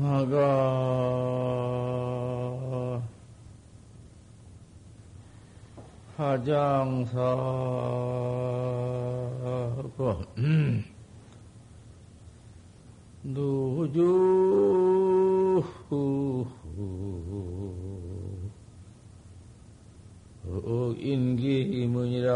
화가. 화장사고 음. 누주 인기문이란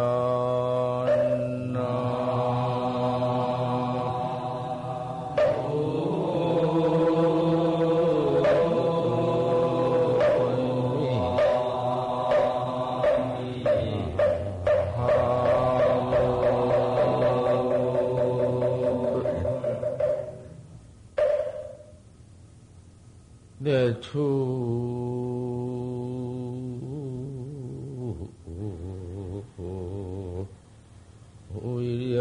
내추 오히려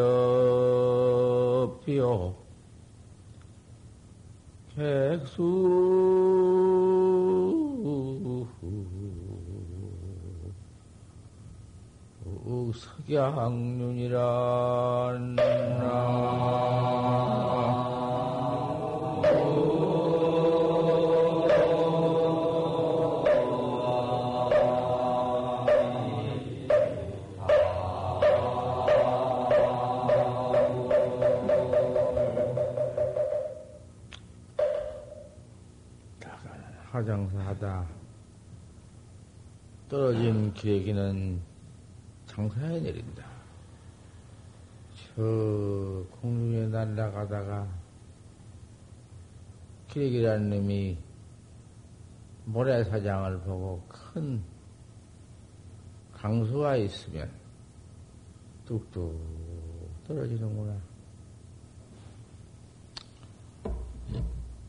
뼈 백수. 석양윤이란 화장사하다 떨어진 기레기는 장사에 내린다. 저 공중에 날아가다가 기레기라는 놈이 모래사장을 보고 큰 강수가 있으면 뚝뚝 떨어지는구나.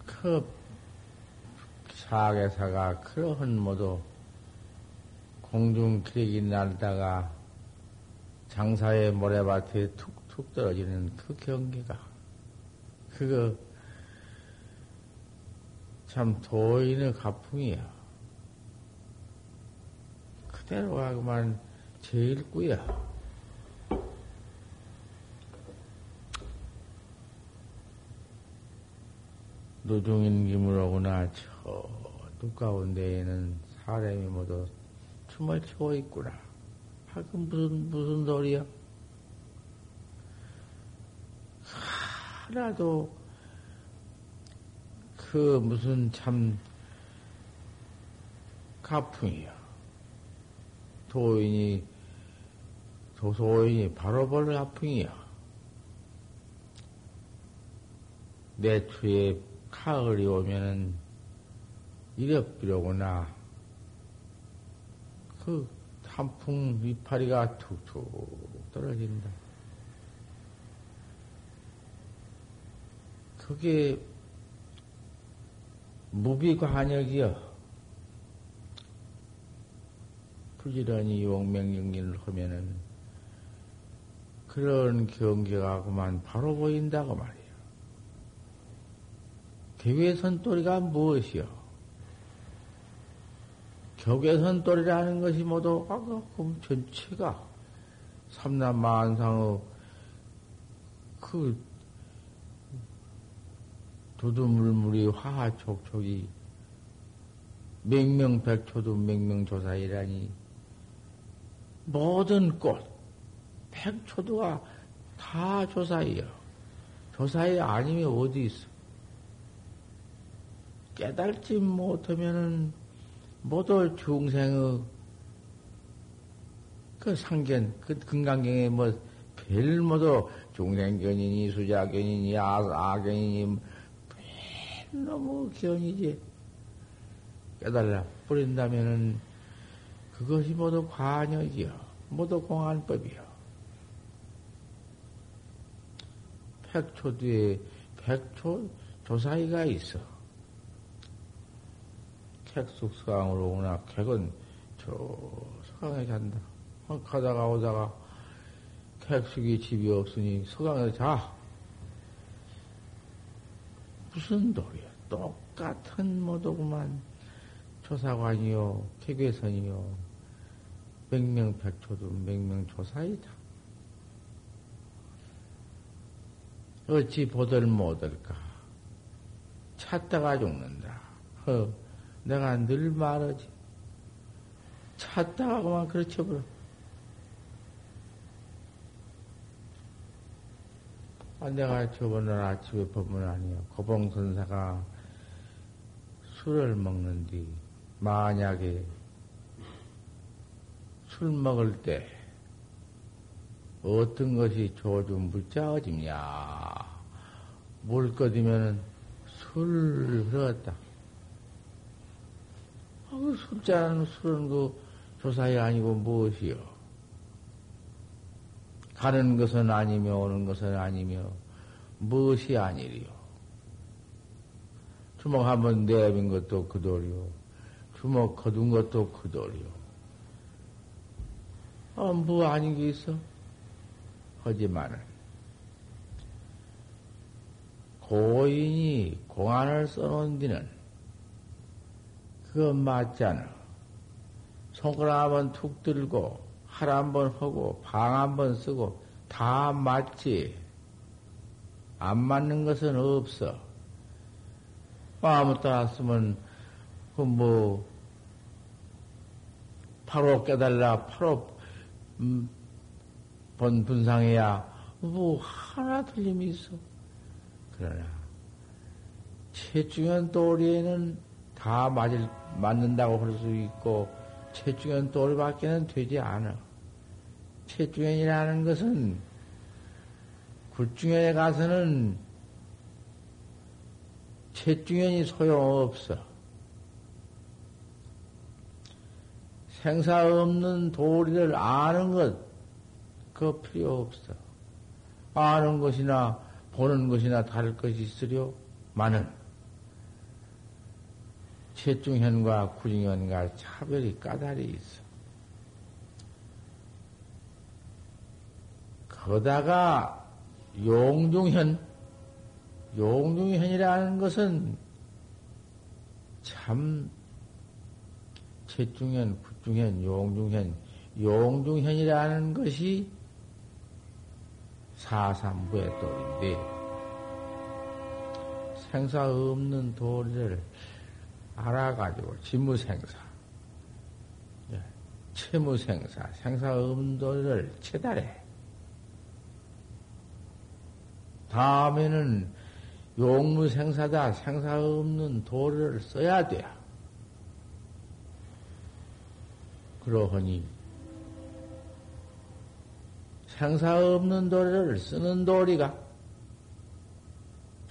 그 사계사가 그러한 모두 공중 기레기 날다가 장사의 모래밭에 툭툭 떨어지는 그 경계가 그거 참 도인의 가풍이야. 그대로 가고만 제일 꾸야. 노중인 기물로구나 저 눈가운데에는 사람이 모두 춤을 추고 있구나. 하그 무슨 무슨 소리야? 하나도 그 무슨 참 가풍이야. 도인이 도소인이 바로 볼 가풍이야. 내 추에 가을이 오면은 이력비로구나. 그 한풍 위파리가 툭툭 떨어진다. 그게 무비관역이여. 부지런히 용맹영리를 하면은 그런 경계가 그만 바로 보인다고 말이야. 개외선또리가 무엇이요? 격외선또리라는 것이 모두 아까 그 전체가 삼남 만상의 그 두두물물이 화하촉촉이 맹명백초도 맹명조사이라니 모든 꽃 백초도가 다 조사이요. 조사이 아니면 어디 있어? 깨달지 못하면은 모두 중생의 그 상견, 그 금강경에 뭐, 별 모두 중생견이니, 수자견이니, 아, 아견이니, 별 너무 견이지. 깨달라 뿌린다면은 그것이 모두 관역이요. 모두 공안법이요. 백초 뒤에 백초 조사이가 있어. 객숙 서강으로 오나 객은 저 서강에 잔다. 가다가 오다가 객숙이 집이 없으니 서강에 자. 무슨 도리야? 똑같은 모도구만. 조사관이요, 객외선이요, 맹명백초도 맹명조사이다. 어찌 보들 못할까? 찾다가 죽는다. 어, 내가 늘 말하지. 찾다가 그만 그렇죠, 아, 내가 저번에 아침에 법문 아니요. 고봉선사가 술을 먹는디, 만약에 술 먹을 때 어떤 것이 조주 물자어지냐. 물 꺼지면은 술 흘렀다. 아, 그 술자는 술은 그 조사이 아니고 무엇이요? 가는 것은 아니며 오는 것은 아니며 무엇이 아니리요. 주먹 한번 내빈 것도 그 돌이요. 주먹 거둔 것도 그 돌이요. 어, 뭐 아닌 게 있어? 하지만은, 고인이 공안을 써놓은 뒤는, 그거 맞잖아. 손가락 한번 툭 들고, 할 한번 하고 방 한번 쓰고 다 맞지. 안 맞는 것은 없어. 아무 따라 쓰면 그 뭐 바로 깨달라 바로 음, 본 분상해야 뭐 하나 틀림이 있어. 그러나 최중현 도리에는 다 맞을 맞는다고 할 수 있고 최중현 도리밖에는 되지 않아. 최중현이라는 것은 굴중현에 가서는 최중현이 소용없어. 생사 없는 도리를 아는 것, 그 필요 없어. 아는 것이나 보는 것이나 다를 것이 있으려 많은 최중현과 구중현과 차별이 까다리 있어. 거다가 용중현, 용중현이라는 것은 참 채중현, 구중현, 용중현, 용중현이라는 것이 사삼부의 도리인데 생사 없는 도리를 알아가지고 지무생사, 예, 채무생사, 생사 없는 도리를 체달해. 다음에는 용무생사다 생사 없는 도를 써야 돼. 그러하니 생사 없는 도를 쓰는 도리가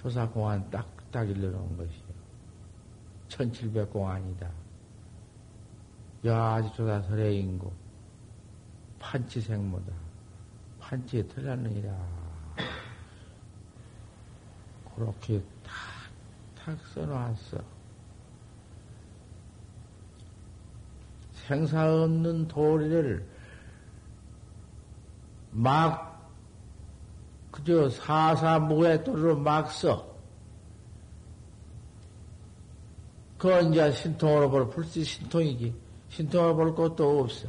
조사공안 딱딱 일러놓은 것이요. 1700공안이다. 야지 조사 설해인고 판치생모다. 판치에 틀렸느니라. 그렇게 탁 탁 써놨어. 생사 없는 도리를 막, 그저 사사무의 도리로 막 써. 그건 이제 신통으로 볼, 불시 신통이지. 신통으로 볼 것도 없어.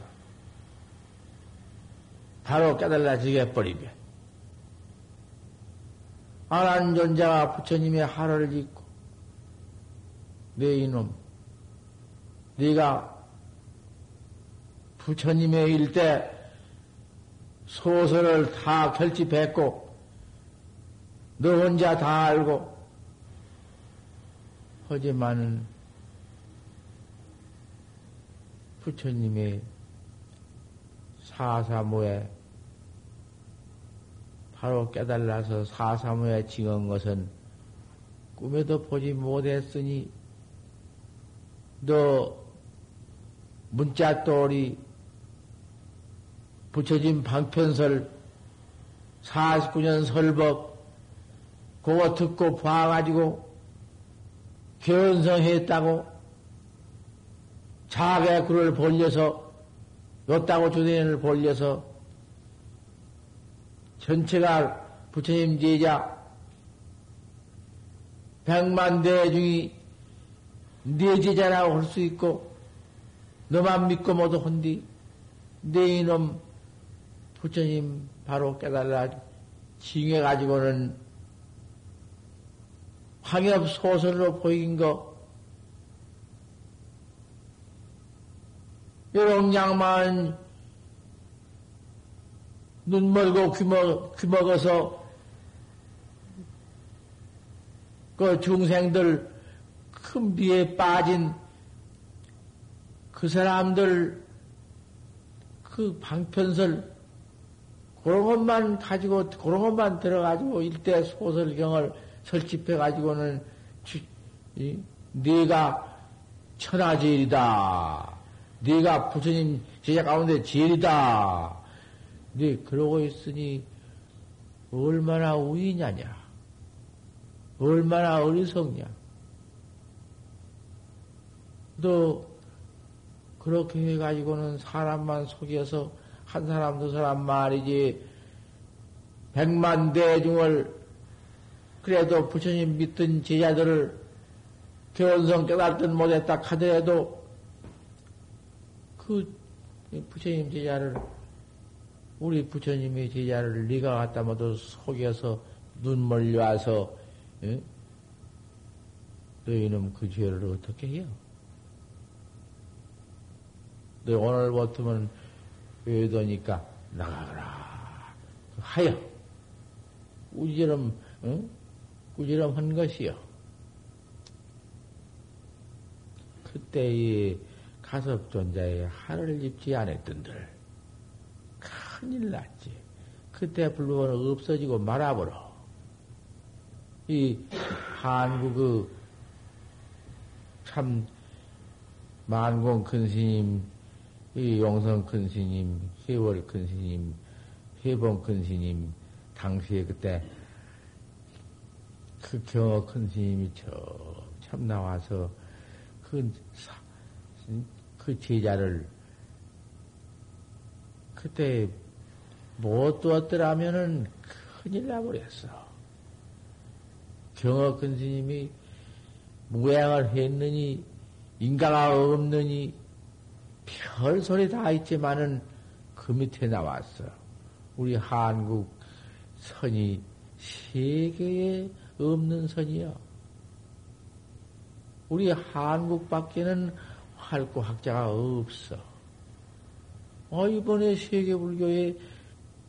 바로 깨달아지게 해버리면. 아란 존자가 부처님의 하를 짓고 내 이놈 네가 부처님의 일때 소설을 다 결집했고 너 혼자 다 알고 하지만은 부처님의 사사모에 바로 깨달아서 사사무에 징한 것은 꿈에도 보지 못했으니 너 문자돌이 붙여진 방편설 49년 설법 그거 듣고 봐가지고 견성했다고 굴을 벌려서 요따고 주대인을 벌려서 전체가 부처님 제자 백만 대 중이 네 제자라고 할 수 있고 너만 믿고 모두 혼디 네 이놈 부처님 바로 깨달라 징해 가지고는 황엽 소설로 보인 거, 요런 양만 눈 멀고 귀, 먹어서 그 중생들 큰 비에 빠진 그 사람들 그 방편설 그런 것만 가지고 그런 것만 들어가지고 일대 소설경을 설집해 가지고는 네가 천하제일이다. 네가 부처님 제자 가운데 제일이다. 네 그러고 있으니 얼마나 우위냐냐. 얼마나 어리석냐. 너 그렇게 해가지고는 사람만 속여서 한 사람, 두 사람 말이지, 백만 대중을, 그래도 부처님 믿던 제자들을 견성 깨달든 못했다 하더라도, 그 부처님 제자를, 우리 부처님의 제자를 네가 갖다 모두 속여서 눈 멀려와서, 예? 너희는 그 죄를 어떻게 해요? 너 오늘부터는 외도니까 나가라. 하여. 꾸지럼, 응? 꾸지럼 한 것이요. 그때 이 가섭존자의 하를 입지 않았던들. 큰일 났지. 그때 불법은 없어지고 말아버려. 이 한국 그 참 만공 큰 스님 이 용성 큰 스님, 해월 큰 스님, 해봉 큰 스님, 당시에 그때 그 경어 큰 스님이 참 나와서 그, 그 제자를 그때 못 두었더라면은 큰일 나버렸어. 경어 큰 스님이 무양을 했느니, 인가가 없느니, 별 소리 다 있지만은 그 밑에 나왔어. 우리 한국 선이 세계에 없는 선이요. 우리 한국 밖에는 활구 학자가 없어. 어, 이번에 세계 불교에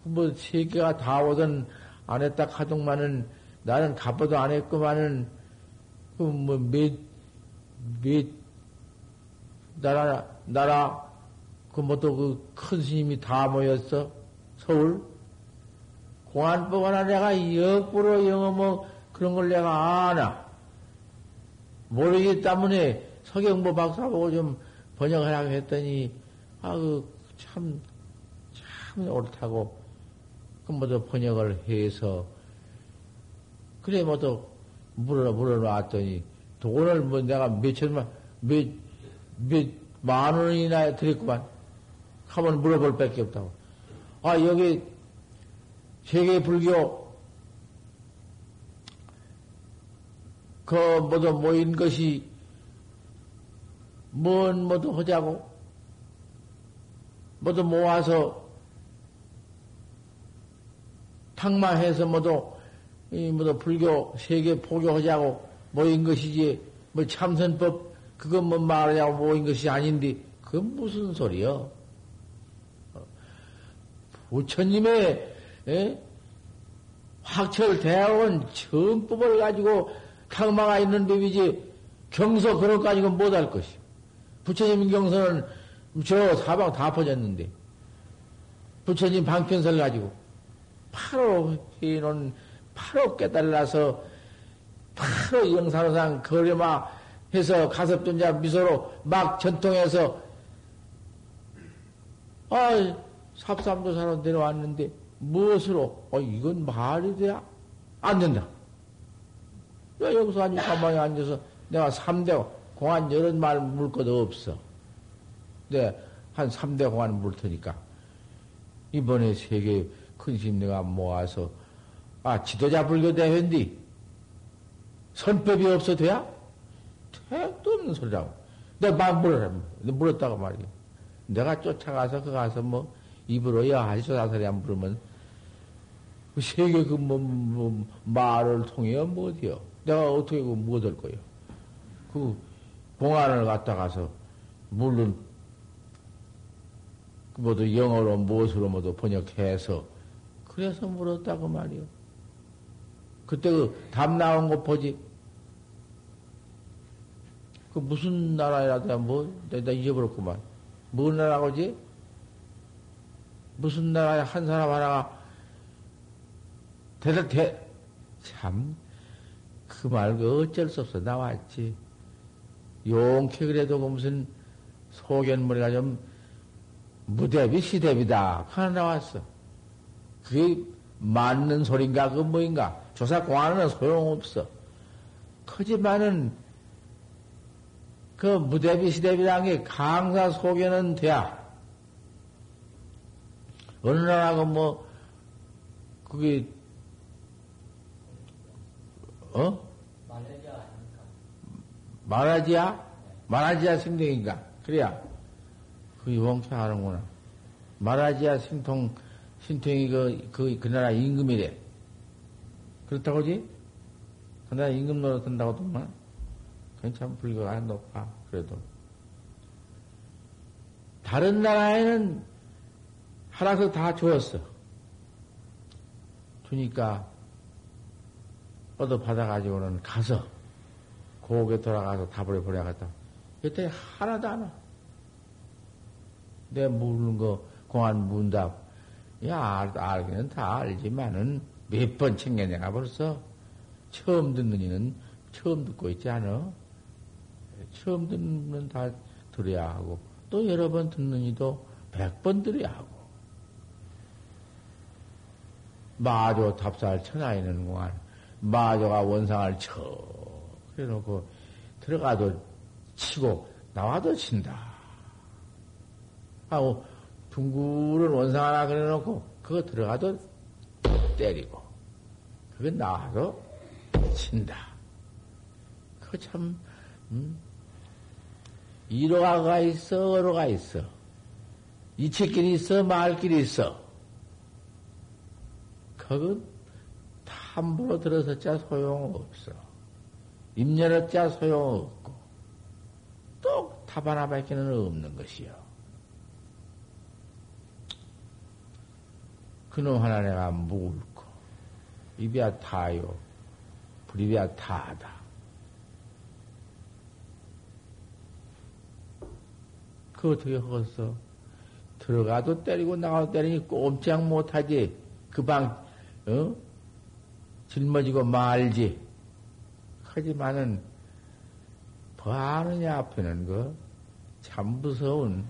뭐 세계가 다 오던 안 했다 하동만은 나는 가봐도 안 했구만은 그뭐 몇, 몇 나라 나라, 그, 뭐또 그 큰 스님이 다 모였어? 서울? 공안법 하나 내가 역부로 영어 뭐 그런 걸 내가 아나. 모르기 때문에 서경보 박사 보고 좀 번역하라고 했더니, 아, 그, 참, 참 옳다고, 그, 뭐도 번역을 해서, 그래, 뭐도 물어, 물어놨더니, 돈을 뭐 내가 몇천만, 몇, 몇, 만 원이나 드렸구만. 한번 물어볼 밖에 없다고. 아, 여기 세계 불교 그 모두 모인 것이 뭔 모두 하자고 모두 모아서 탕마해서 모두 이 모두 불교 세계 포교하자고 모인 것이지 뭐 참선법 그건 뭐 말하자고 모인 것이 아닌데, 그건 무슨 소리요? 부처님의, 에? 확철 대학원 처음법을 가지고 탕마가 있는 법이지, 경서 그런 거 가지고 못할 것이. 부처님 경서는 저 사방 다 퍼졌는데, 부처님 방편설 가지고, 바로 해놓은, 바로 깨달아서, 바로 영산호상 거래마 해서 가섭존자 미소로 막 전통해서 아 삽삼도사로 내려왔는데 무엇으로 어 이건 말이 돼야 안 된다. 야, 여기서 아주 가만히 앉아서 내가 3대 공안 여러 말물 것도 없어. 네, 한 3대 공안 물 테니까. 이번에 세계 큰심 내가 모아서, 아, 지도자 불교 대회인데, 선법이 없어 돼야? 택도 없는 소리라고. 내가 막 물어라. 물었다고 말이야. 내가 쫓아가서 그 가서 뭐 입으로 야 하시소 소리 안 부르면 그 세계 그 뭐, 뭐 말을 통해 뭐 어디요? 내가 어떻게 그 못할 거요? 그 공안을 갖다 가서 물론 그 모두 영어로 무엇으로 모두 번역해서 그래서 물었다고 말이요. 그때 그 답 나온 거 보지. 그 무슨 나라라도 뭐 내가 잊어버렸구만. 뭔 나라고지? 무슨 나라에 한 사람 하나가 대답 대 참 그 말그 어쩔 수 없어 나왔지. 용케 그래도 그 무슨 소견머리가 좀 무대비 시대비다 하나 나왔어. 그게 맞는 소린가 그 뭐인가 조사 공안은 소용없어. 크지만은 그 무대비 시대비라는 게 강사 소견은 돼야. 어느 나라가 뭐 그게 어? 말라지아? 말라지아 승동인가? 그래야. 그 용케 하는구나. 말라지아 신통, 신통이 그, 그, 그 나라 임금이래. 그렇다고지? 그 나라 임금 노릇 한다고 정말? 괜찮 불교가 높아. 그래도. 다른 나라에는 하나서 다 주었어. 주니까 얻어 받아가지고는 가서 고개 돌아가서 답을 보내갔다. 그때 하나도 안 와. 내 묻는 거 공안 문답. 야, 알, 알기는 다 알지만은 몇 번 챙겨내가 벌써 처음 듣는 이는 처음 듣고 있지 않아? 처음 듣는 다 들어야 하고 또 여러 번 듣는 이도 백 번 들어야 하고 마조 답사를 천하에는 공안 마저가 원상을 쳐. 그래 놓고 들어가도 치고 나와도 친다. 하고 둥그런 원상 하나 그래 놓고 그거 들어가도 때리고 그거 나와도 친다. 그거 참, 음? 이로가 있어, 어로가 있어. 이치길이 있어, 말길이 있어. 그건 함부로 들어서자 소용없어. 입년었자 소용없고, 또답 하나밖에는 없는 것이요. 그놈 하나 내가 묵고, 입이야 타요, 불입이야 타다. 그 어떻게 하겠어? 들어가도 때리고 나가도 때리니 꼼짝 못하지. 그 방, 어? 짊어지고 말지. 하지만은, 뭐하느냐 앞에는 그, 참 무서운,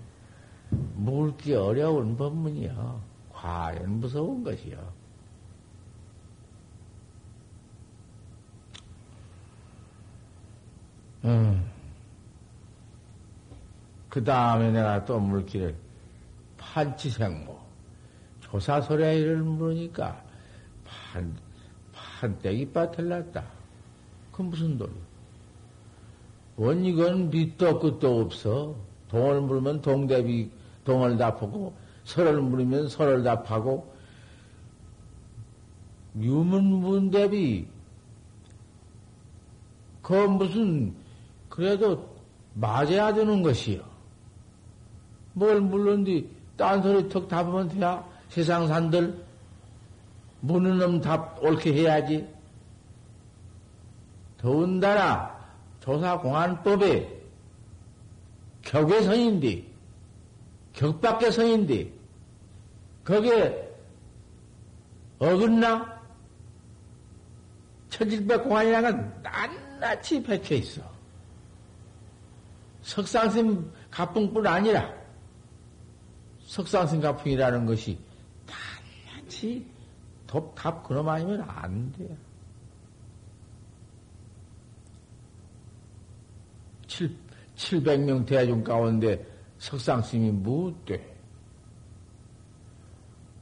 묵기 어려운 법문이요. 과연 무서운 것이요. 음. 그 다음에 내가 또 물기를 판치생모 조사소리를 물으니까 판 한때기 빠틀났다. 그 무슨 도리? 원 이건 밑도 끝도 없어. 동을 물으면 동대비 동을 답하고 설을 물으면 설을 답하고 유문문대비 그 무슨 그래도 맞아야 되는 것이요. 뭘 물론디 딴소리 턱 답하면 돼야 세상 산들 묻는 놈 답 옳게 해야지. 더군다나 조사공안법에 격외선인데, 격밖의 선인데, 거기에 어긋나? 천질백 공안이라는 낱낱이 박혀 있어. 석상심 가풍뿐 아니라, 석상심 가풍이라는 것이 낱낱이 덥, 답 그놈 아니면 안 돼요. 7, 700명 대중 가운데 석상스님이 무대.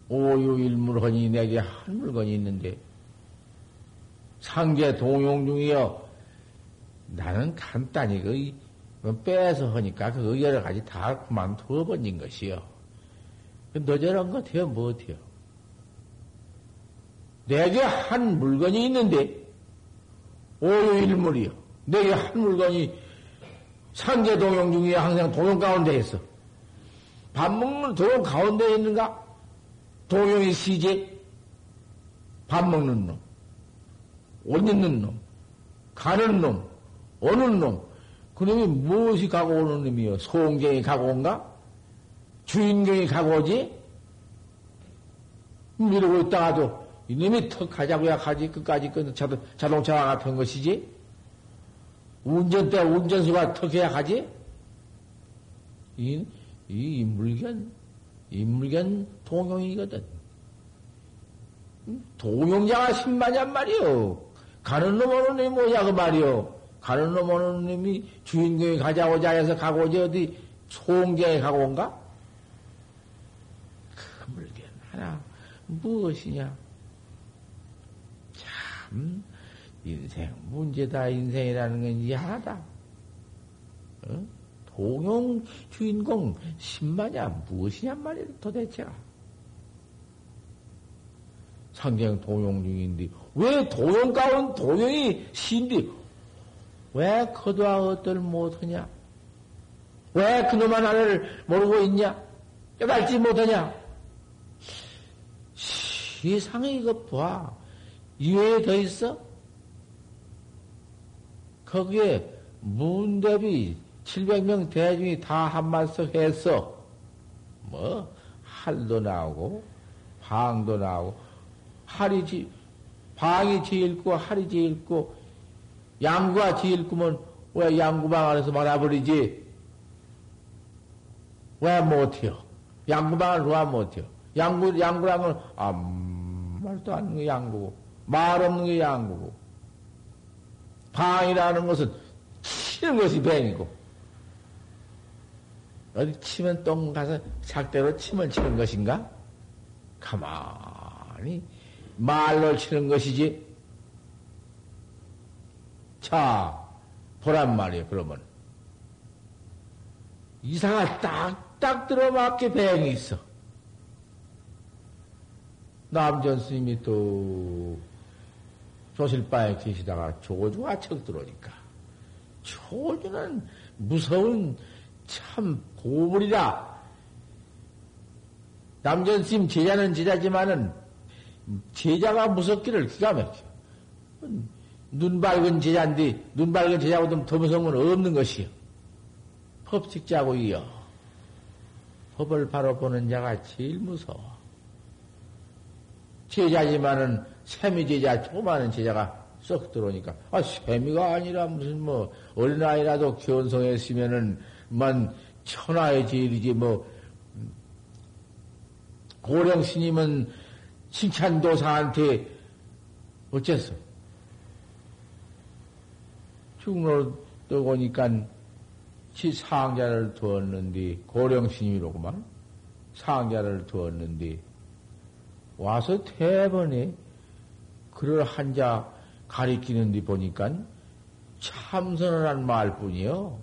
오유일물허니 내게 한 물건이 있는데 상계 동용 중이여 나는 간단히 그 빼서 하니까 그 여러 가지 다 그만두어 버린 것이요. 너 저런 거 돼요, 뭐 돼요? 내게 한 물건이 있는데, 오유일물이요. 내게 한 물건이 상계 동용 중에 항상 동용 가운데 있어. 밥 먹는 동용 가운데 있는가? 동용이 시제? 밥 먹는 놈, 옷 입는 놈, 가는 놈, 오는 놈. 그놈이 무엇이 가고 오는 놈이요? 소원경이 가고 온가? 주인경이 가고 오지? 이러고 있다가도 이놈이 턱 가자고야 가지 끝까지 그 자동, 자동차와 같은 것이지? 운전대 운전수가 턱해야 가지? 이, 이 인물견, 인물견 동용이거든. 동용자가 신마냔 말이요. 가는 놈 오는 놈이 뭐냐 그 말이요. 가는 놈 오는 놈이 주인공이 가자고자 해서 가고 오지 어디 소원경에 가고 온가? 그 물견 하나 무엇이냐? 참 인생 문제다 인생이라는 건이 하나다. 어? 동용 주인공 신마냐 무엇이냔 말이야 도대체가. 상경 동용 중인데 왜 동용 가운 동용이 신디 왜 그도와 어떨 못하냐? 왜 그놈 하나를 모르고 있냐? 깨달지 못하냐? 세상에 이거 봐. 이외에 더 있어? 거기에 문대비 700명 대중이 다 한마석 했어. 뭐, 할도 나오고, 방도 나오고, 할이 지, 방이 제일고, 할이 제일고, 양구가 제일구면 왜 양구방 안에서 말아버리지? 왜 못해요? 양구방을 누가 못해요? 양구, 양구라면, 아무 말도 안 하는 게 양구고, 말 없는 게 양구고, 방이라는 것은 치는 것이 뱅이고, 어디 치면 똥 가서 작대로 치면 치는 것인가? 가만히 말로 치는 것이지. 자, 보란 말이에요, 그러면. 이사가 딱딱 들어맞게 배행이 있어. 남전 스님이 또 조실바에 계시다가 조주가 척 들어오니까 조주는 무서운 참 고물이라 남전 스님 제자는 제자지만은 제자가 무섭기를 기가 막혀. 눈 밝은 제자인데 눈 밝은 제자보다 더 무서운 건 없는 것이요. 법칙자고 이어 법을 바로 보는 자가 제일 무서워. 제자지만은 세미 제자, 조그마한 제자가 썩 들어오니까, 아, 세미가 아니라 무슨 뭐, 어린아이라도 견성했으면은, 만, 천하의 제일이지, 뭐, 고령 스님은 칭찬도사한테 어쨌어? 중로 떠보니까 지 상자를 두었는데, 고령 스님이로구만. 상자를 두었는데, 와서 대번에 그를 한자 가리키는 데 보니까 참선을 한 말뿐이요.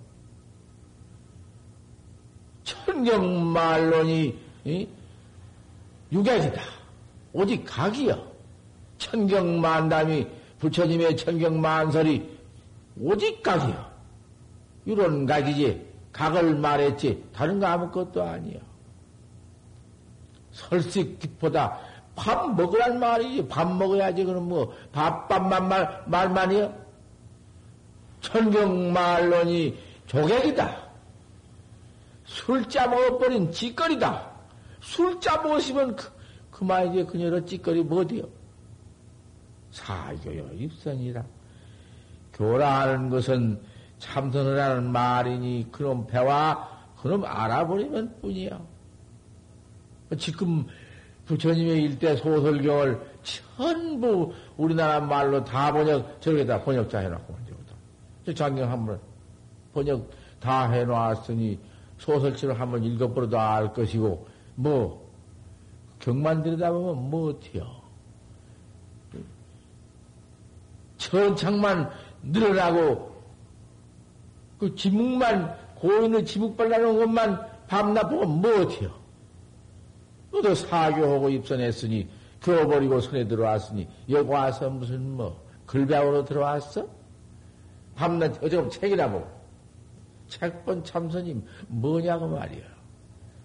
천경말론이 유격이다. 오직 각이요. 천경만담이 부처님의 천경만설이 오직 각이요. 이런 각이지. 각을 말했지. 다른 거 아무것도 아니요. 설식보다 밥 먹으란 말이지. 밥 먹어야지. 그럼 뭐, 밥, 밥만 말, 말만이요? 천경말론이 조객이다. 술짜 먹어버린 찌꺼리다. 술짜 먹으시면 그, 그만이지. 그녀로 찌꺼리 뭐디요? 사교요, 입선이라. 교라하는 것은 참선을 하는 말이니, 그럼 배와, 그럼 알아버리면 뿐이야. 지금 부처님의 일대 소설경을 전부 우리나라 말로 다 번역, 저기다 번역자 해놨고, 저기다. 장경 한번 번역 다 해놨으니 소설책을 한번 읽어버려도 알 것이고, 뭐, 경만 들여다보면 뭐 어때요? 천창만 늘어나고, 그 지묵만, 고인의 지묵 발라놓은 것만 밤낮 보고 뭐 어때요? 너도 사교하고 입선했으니, 교버리고 손에 들어왔으니, 여기 와서 무슨 뭐, 글배우로 들어왔어? 밤낮 어저께 책이나 보고. 책본 참선이 뭐냐고 말이야.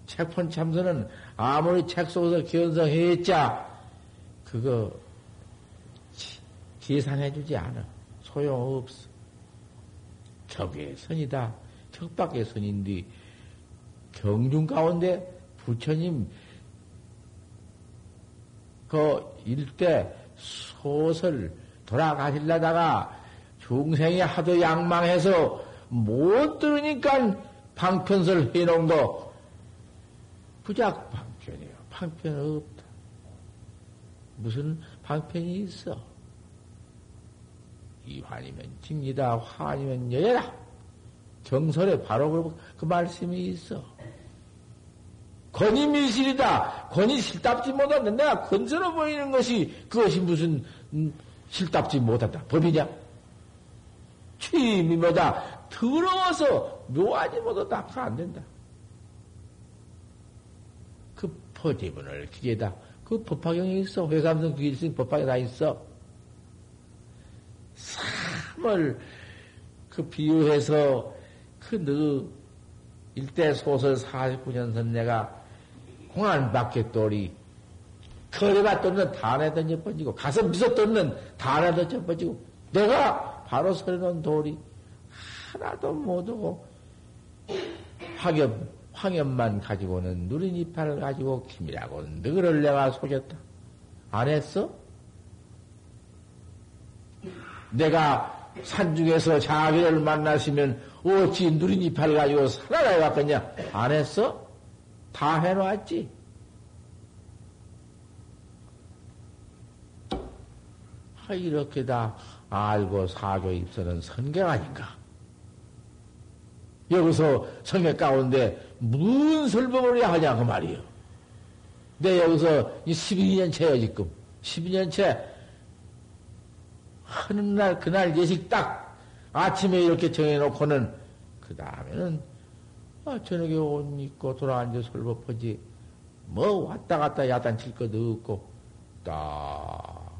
책본 참선은 아무리 책 속에서 견성했자, 그거 계산해주지 않아. 소용없어. 격의 선이다. 격밖의 선인데, 경중 가운데 부처님 그 일대 소설 돌아가실라다가 중생이 하도 양망해서 못 들으니까 방편설 해놓도 부작 방편이에요. 방편 없다. 무슨 방편이 있어? 이 환이면 징이다, 환이면 여여라. 경설에 바로 그 말씀이 있어. 권이 미실이다. 권이 실답지 못한다. 내가 건설어 보이는 것이 그것이 무슨 음, 실답지 못한다. 법이냐? 취임이 뭐다. 더러워서 묘하지 못하다. 안 된다. 그 포지문을 기계다. 그 법화경에 있어. 회감성 기일승 법화에 다 있어. 삶을 그 비유해서 그너 일대 소설 49년 선 내가 공안 밖에 또리 거리가 떴는 단에 던져 번지고 가슴 미소 떴는 단에 던져 번지고 내가 바로 서려놓은 돌이 하나도 못오고 화염 황염만 가지고는 누린 이파를 가지고 김이라고 너를 내가 속였다. 안 했어? 내가 산중에서 자기를 만나시면 어찌 누린 이파를 가지고 살아가야 갔겠냐? 안 했어? 다 해놓았지. 아, 이렇게 다 알고 사교 입서는 선경 아닌가? 여기서 성경 가운데 무슨 설법을 해야 하냐, 그 말이요. 내 여기서 12년째요, 지금. 12년째. 하는 날, 그날 예식 딱 아침에 이렇게 정해놓고는, 그 다음에는 아, 저녁에 옷 입고 돌아앉아 설법하지. 뭐 왔다 갔다 야단칠 것도 없고, 딱,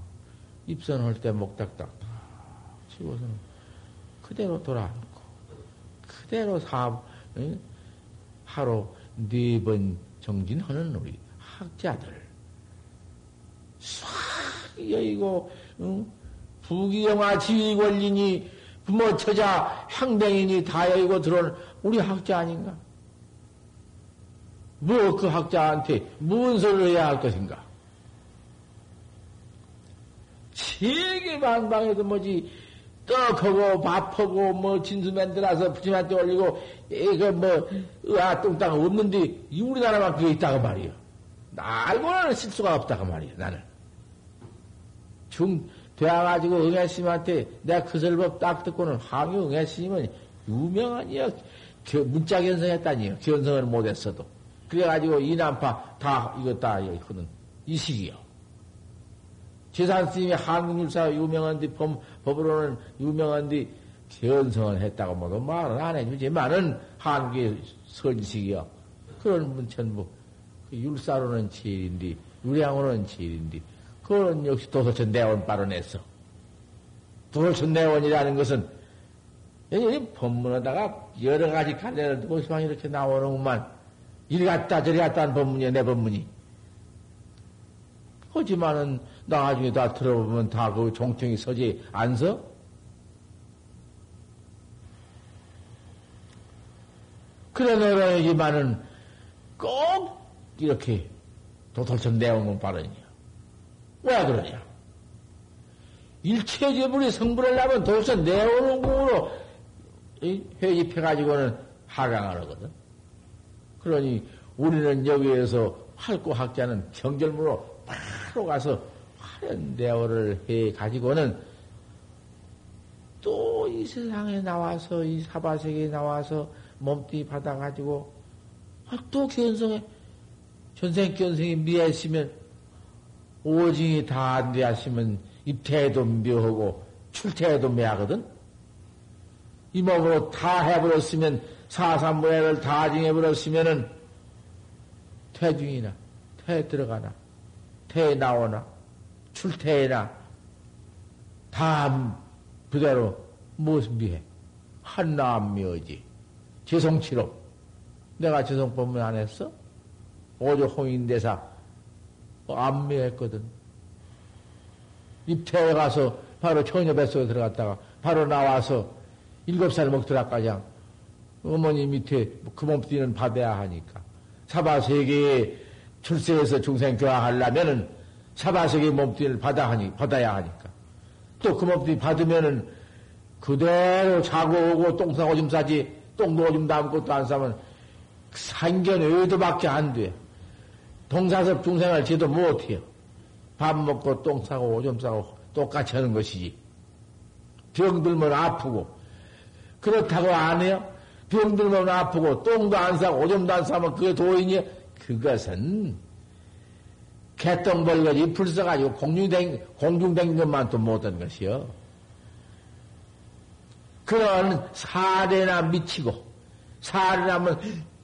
입선할 때 목닥닥 치고서는 그대로 돌아앉고, 그대로 사, 응? 하루 네 번 정진하는 우리 학자들. 싹 여의고, 응? 부기영화 지휘권리니, 부모 처자, 향댕이니 다 여의고 들어오는 우리 학자 아닌가? 뭐 그 학자한테 무슨 소리를 해야 할 것인가? 세계 방방에도 뭐지 떡하고 밥하고 뭐 진수 만들어서 부처님한테 올리고 이거 뭐 으아 뚱땅 없는데 우리나라만 그게 있다고 말이요. 알고는 실수가 없다고 말이요. 나는 중 되어가지고 응애스님한테 내가 그 설법 딱 듣고는 황유 응애스님은 유명한이요. 문자 견성했다니요. 견성을 못했어도. 그래가지고 이남파 다 이거 다 이거는 이식이요. 재산스님이 한국율사 유명한데 법, 법으로는 유명한데 견성을 했다고 모두 말은 안 해주지만은 한국의 선식이요. 그런 문천부 그 율사로는 제일인데 유량으로는 제일인데 그건 역시 도서천 내원 발언했어. 도서천 내원이라는 것은 이 법문에다가 여러 가지 갈래를 두고 시방 이렇게 나오는구만. 이리 갔다 저리 갔다 하는 법문이야, 내 법문이. 하지만은 나중에 다 들어보면 다 그 종청이 서지 안 서? 그래 노래이지만은 꼭 이렇게 도돌천 내용은 발언이야. 왜 그러냐? 일체 제물이 성불을 나면 도대체 내오는 공으로 회집해가지고는 하강을 하거든. 그러니 우리는 여기에서 활구 학자는 경절문으로 바로 가서 화려한 대어를 해 가지고는 또 이 세상에 나와서 이 사바세계에 나와서 몸뚱이 받아 가지고 아, 또 견성에 전생 견성이 미했으면 오징이 다 안 되었으면 입태에도 묘하고 출태에도 매하거든. 이 몸으로 다 해버렸으면 사삼무해를 다 증해버렸으면은 퇴중이나 퇴 들어가나 퇴 나오나 출퇴나 다 그대로 무엇 미해? 한나미어지. 재성치로. 내가 재성법문 안 했어? 오조 홍인대사 안 미했거든. 입태에 가서 바로 처녀 뱃속에 들어갔다가 바로 나와서 일곱 살 먹더라까지 어머니 밑에 그 몸띠는 받아야 하니까 사바 세계에 출세해서 중생 교화하려면은 사바 세계 몸띠를 받아 하니 받아야 하니까 또 그 몸띠 받으면은 그대로 자고 오고 똥 싸고 좀 싸지 똥도 오줌 담고 또 안 싸면 상견 의도밖에 안 돼. 동사섭 중생을 지도 못해요. 밥 먹고 똥 싸고 오줌 싸고 똑같이 하는 것이지. 병 들면 아프고 그렇다고 안 해요? 병들면 아프고 똥도 안 싸고 오줌도 안 싸면 그게 도인이 그것은 개똥 벌거지 불 써가지고 공중댕 공중댕긴 것만 또 못한 것이요. 그런 사례나 미치고 사례라면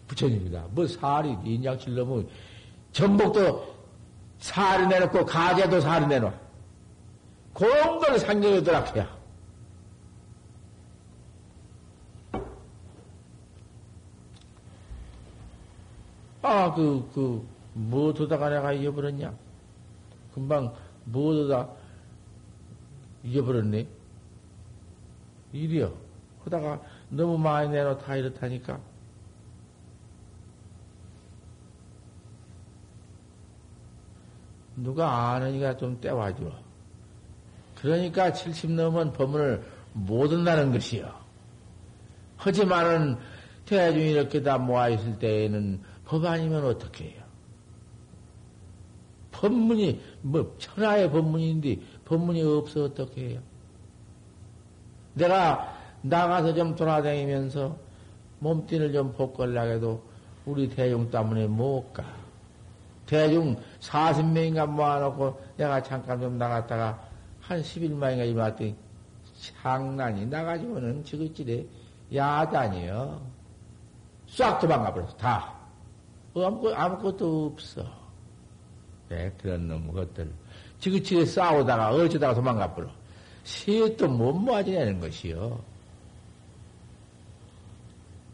부처님이다. 뭐 살이 인양칠 놈은 전복도 살이 내놓고 가재도 살이 내놔. 공들 상경이더라 해야. 아, 그, 그, 뭐어다가 내가 잊어버렸냐? 금방 뭐어다 잊어버렸네? 일이요. 그러다가 너무 많이 내놓다 이렇다니까. 누가 아느니가 좀 떼와줘. 그러니까 70 넘은 법문을 못 한다는 것이요. 하지만은 대중이 이렇게 다 모아있을 때에는 법 아니면 어떻게 해요? 법문이, 뭐, 천하의 법문인데 법문이 없어 어떻게 해요? 내가 나가서 좀 돌아다니면서 몸뚱이를 좀 복걸라고 해도 우리 대중 때문에 못 가. 대중 40명인가 모아놓고 내가 잠깐 좀 나갔다가 한 11만인가 이왔더니 장난이 나가지고는 지긋지레 야단이요. 싹 도망가 버렸어, 다. 아무것도, 아무것도 없어. 네, 그런 놈 것들. 지긋지레 싸우다가 어쩌다가 도망가 버려. 셋도 못 모아지냐는 것이요.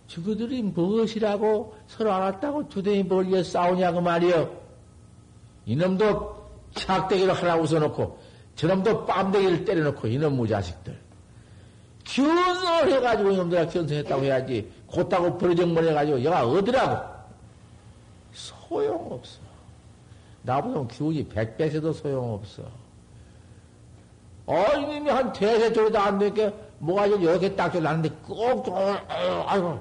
저그들이 무엇이라고 서로 알았다고 두대이 벌려 싸우냐고 말이요. 이놈도 착대기를 하나 웃어놓고 저놈도 빰대기를 때려놓고 이놈 무자식들. 견성을 해가지고 이놈들아 견성했다고 해야지. 곧다고 버려정물 해가지고 얘가 어디라고. 소용없어. 나보다 기운이 백배세도 소용없어. 어, 이놈이 한 대세 쪽에도 안 되니까 뭐가 좀 이렇게 딱 나는데 꼭, 아이고,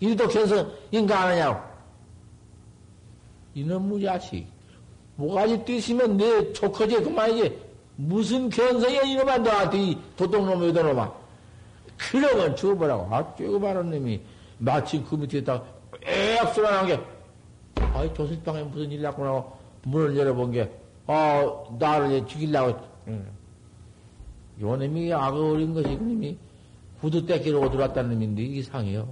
이리도 견성 인가 하느냐고. 이놈 무자식. 뭐가지 뛰시면 내 족하지 그만이지. 무슨 견성이야 이놈아 너한테 이 도둑놈 여도놈아. 그러면 죽어보라고. 아 죽어봐라 놈이 마침 그 밑에다 엑 쏘라는 게 아이 조실방에 무슨 일 났구나 문을 열어본 게 아, 나를 죽이려고 응. 요 놈이 악어 어린 것이 그 놈이 구두 떼기로 들어왔다는 놈인데 이상해요.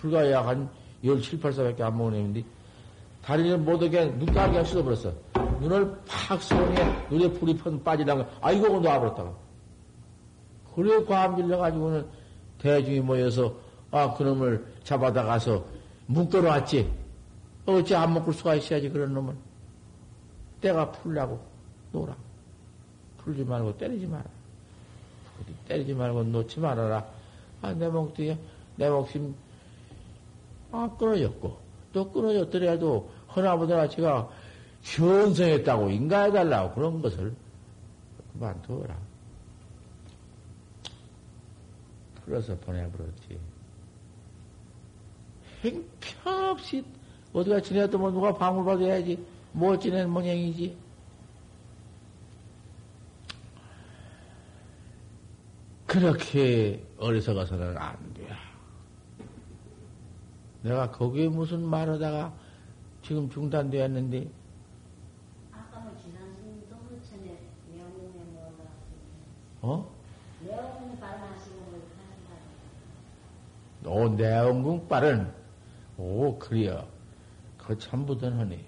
불과 약 한 17, 8살밖에 안 먹은 놈인데 다리는 못하게 눈가게 씻어버렸어. 눈을 팍 쏘니 눈에 불이 펀 빠지다가 아이고 놔버렸다가. 그래 과암 질려가지고는 대중이 모여서 아 그놈을 잡아다 가서 묶어놨지. 어찌 안 묶을 수가 있어야지 그런 놈은. 때가 풀라고 놀아. 풀지 말고 때리지 마라. 때리지 말고 놓지 말아라. 아, 내 목뒤에, 내 목심, 아, 끊어졌고. 또 끊어졌더라도 허나보다 제가 현성했다고 인가해달라고 그런 것을 그만둬라. 풀어서 보내버렸지. 행편없이 어디가 지내도 뭐 누가 방울 받아야지. 뭐 지내는 모양이지. 그렇게 어리석어서는 안 돼. 내가 거기에 무슨 말하다가 지금 중단되었는데. 아까 뭐 지난 동부천에 명문에 뭐가. 어? 내원궁 발하시고 오, 내원궁 발은, 오, 그래요. 그참 부전하네.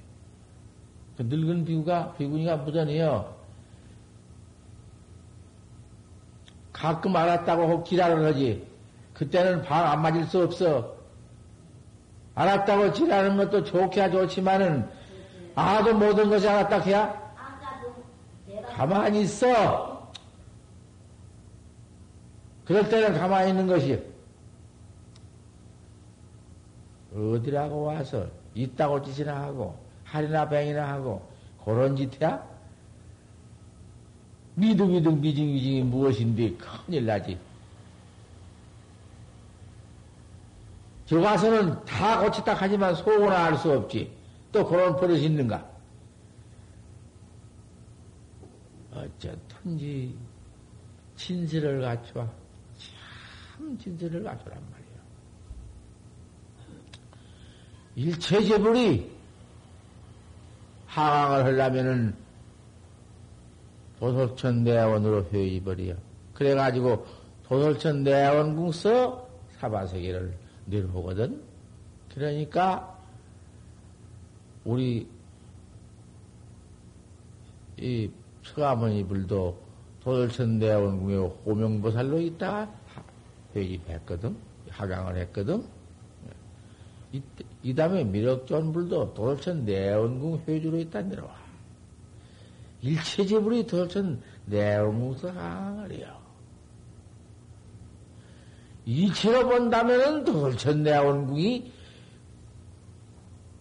그 늙은 비구가, 비구니가 부전이요. 가끔 알았다고 혹 지랄을 하지. 그때는 방 안 맞을 수 없어. 알았다고 지랄하는 것도 좋게야 좋지만은 아도 모든 것이 알았다 해야 가만히 있어. 그럴 때는 가만히 있는 것이 어디라고 와서 있다고 짓이나 하고 할이나 뱅이나 하고 그런 짓이야? 미둥미둥 미징미징이 무엇인데 큰일 나지. 저 가서는 다 고쳤다 하지만 속은 알 수 없지. 또 그런 버릇이 있는가? 어쩌든지 진실을 갖춰. 참 진실을 갖춰란 말이야. 일체제불이 하강을 하려면은 도솔천 내원으로 회의버려. 그래가지고 도솔천 내원궁서 사바세계를 내려오거든. 그러니까 우리 이 서가모니 불도 도솔천 내원궁에 호명보살로 있다가 회의했거든. 하강을 했거든. 이, 이 다음에 미륵존불도 도솔천 내원궁 회주로 있다 내려와. 일체지불이 도솔천 내원궁서 해요. 이체로 본다면은 도솔천 내원궁이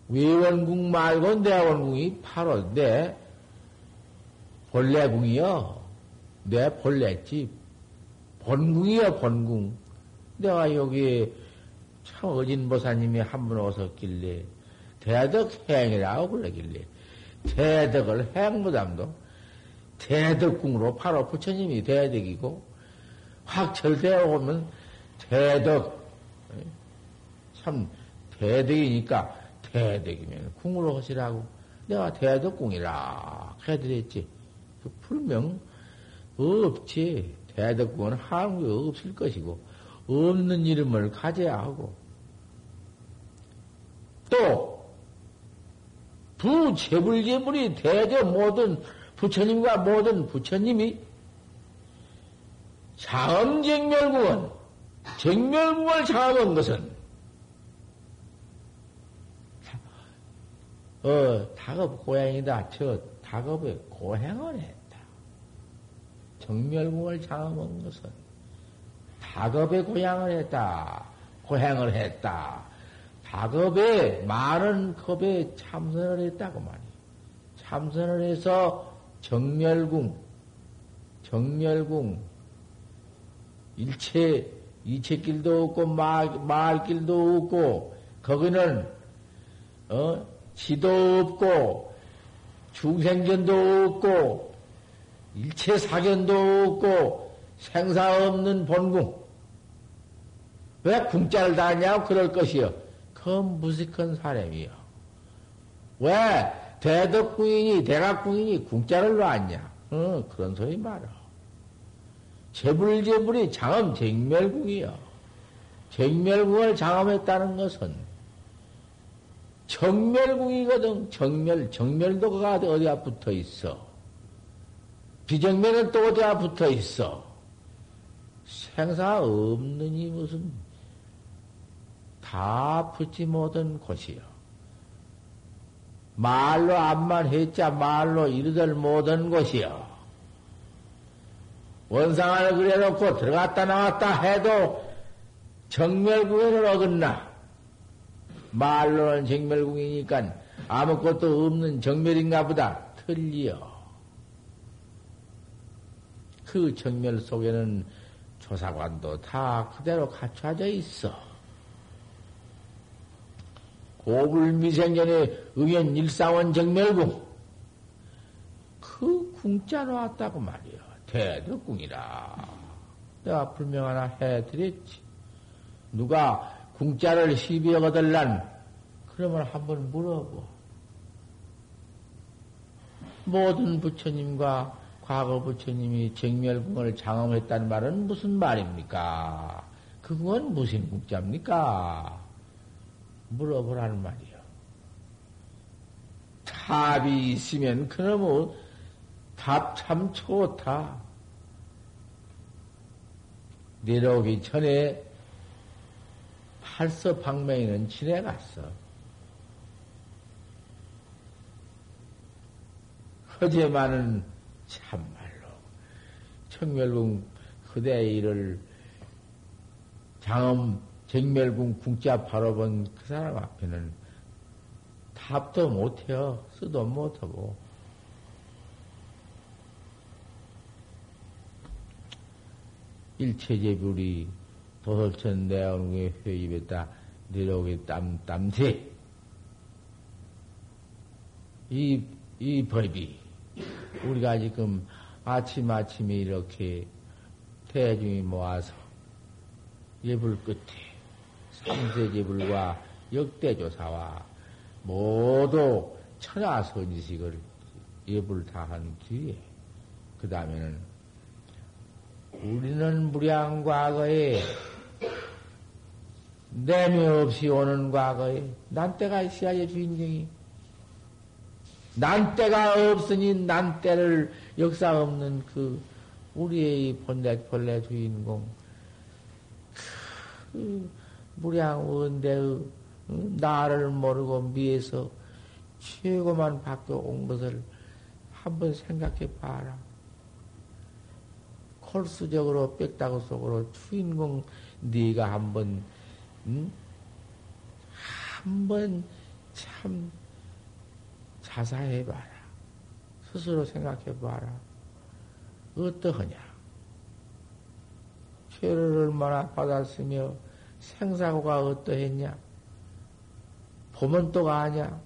외원궁 말고 내원궁이 바로 내 본래궁이요. 내 본래집. 본궁이요, 본궁. 내가 여기 참 어진 보사님이 한 분 오셨길래 대덕 행이라고 불러길래 대덕을 행무담도 대덕궁으로 바로 부처님이 대덕이고 확철되어 오면 대덕 참 대덕이니까 대덕이면 궁으로 하시라고 내가 대덕궁이라 해드렸지. 그 불명 없지. 대덕궁은 한국에 없을 것이고 없는 이름을 가져야 하고 또 부재불재물이 대대 모든 부처님과 모든 부처님이 사음쟁멸구원 정멸구원을 장악한 것은 어 다급 고향이다. 저 다급의 고행을 했다. 정멸구원을 장악한 것은 다급의 고향을 했다. 고행을 했다. 다급에 많은 겁에 참선을 했다고 말이야. 참선을 해서 정멸궁, 정멸궁, 일체, 이체길도 없고, 말, 말길도 없고, 거기는, 어, 지도 없고, 중생견도 없고, 일체 사견도 없고, 생사 없는 본궁. 왜 궁자를 다냐고 그럴 것이요. 그 무식한 사람이요. 왜 대덕궁인이 대각궁인이 궁자를 놨냐? 어, 그런 소리 말아. 재불재불이 장엄 쟁멸궁이요. 쟁멸궁을 장엄했다는 것은 정멸궁이거든. 정멸, 정멸도가 어디가 붙어 있어. 비정멸은 또 어디가 붙어 있어. 생사 없느니 무슨 다 붙지 못한 곳이요. 말로 암만 했자 말로 이르들 못한 곳이요. 원상을 그려놓고 들어갔다 나왔다 해도 정멸구에는 어긋나. 말로는 정멸궁이니까 아무것도 없는 정멸인가 보다 틀리요. 그 정멸 속에는 조사관도 다 그대로 갖춰져 있어. 고불미생전에 의연 일사원 정멸궁. 그 궁자 나왔다고 말이야. 대덕궁이라. 내가 불명 하나 해드렸지. 누가 궁자를 시비해 거들란, 그러면 한번 물어보. 모든 부처님과 과거 부처님이 정멸궁을 장엄했다는 말은 무슨 말입니까? 그건 무슨 궁자입니까? 물어보라는 말이요. 답이 있으면 그놈의 답참 좋다. 내려오기 전에 팔서 방맹이는 지내갔어. 허제만은 참말로 청멸궁 그대의 일을 장엄 정멸궁 궁자 바로 본그 사람 앞에는 답도 못해요. 쓰도 못하고. 일체제불이 도솔천 내원궁의 회입에다 내려오게 땀, 땀새. 이, 이 법이, 우리가 지금 아침아침에 이렇게 대중이 모아서 예불 끝에 삼세제불과 역대조사와 모두 천하선지식을 예불 다한 뒤에, 그 다음에는 우리는 무량 과거에 내미 없이 오는 과거에 난 때가 있어야지 주인공이. 난 때가 없으니 난 때를 역사 없는 그 우리의 본래 본래 주인공 그 무량 원대의 나를 모르고 미에서 최고만 바뀌어 온 것을 한번 생각해 봐라. 콜수적으로 빽다구 속으로 주인공 네가 한번 응? 한번 참 자사해 봐라. 스스로 생각해 봐라. 어떠하냐? 죄를 얼마나 받았으며 생사고가 어떠했냐? 보면 또가 아냐?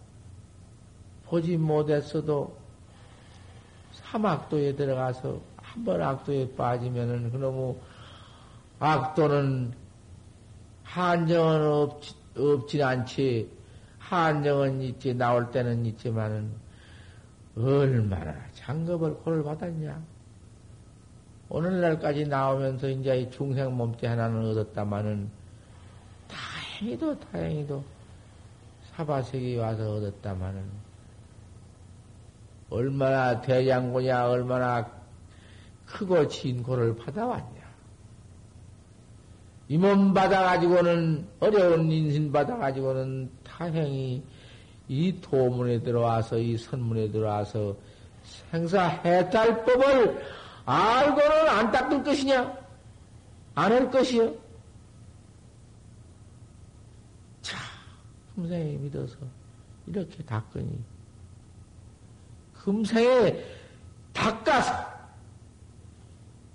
보지 못했어도 사막도에 들어가서 한 번 악도에 빠지면은 그놈의 악도는 한정은 없, 없진 않지. 한정은 있지, 나올 때는 있지만은 얼마나 장급을 고를 받았냐? 오늘날까지 나오면서 이제 이 중생 몸띠 하나는 얻었다마는 다행히도 다행히도 사바세계 와서 얻었다마는 얼마나 대장고냐 얼마나 크고 진고를 받아왔냐. 이 몸 받아가지고는, 어려운 인신 받아가지고는 다행히 이 도문에 들어와서, 이 선문에 들어와서 생사 해탈법을 알고는 안 닦을 것이냐? 안 할 것이요? 자, 금생에 믿어서 이렇게 닦으니, 금생에 닦아서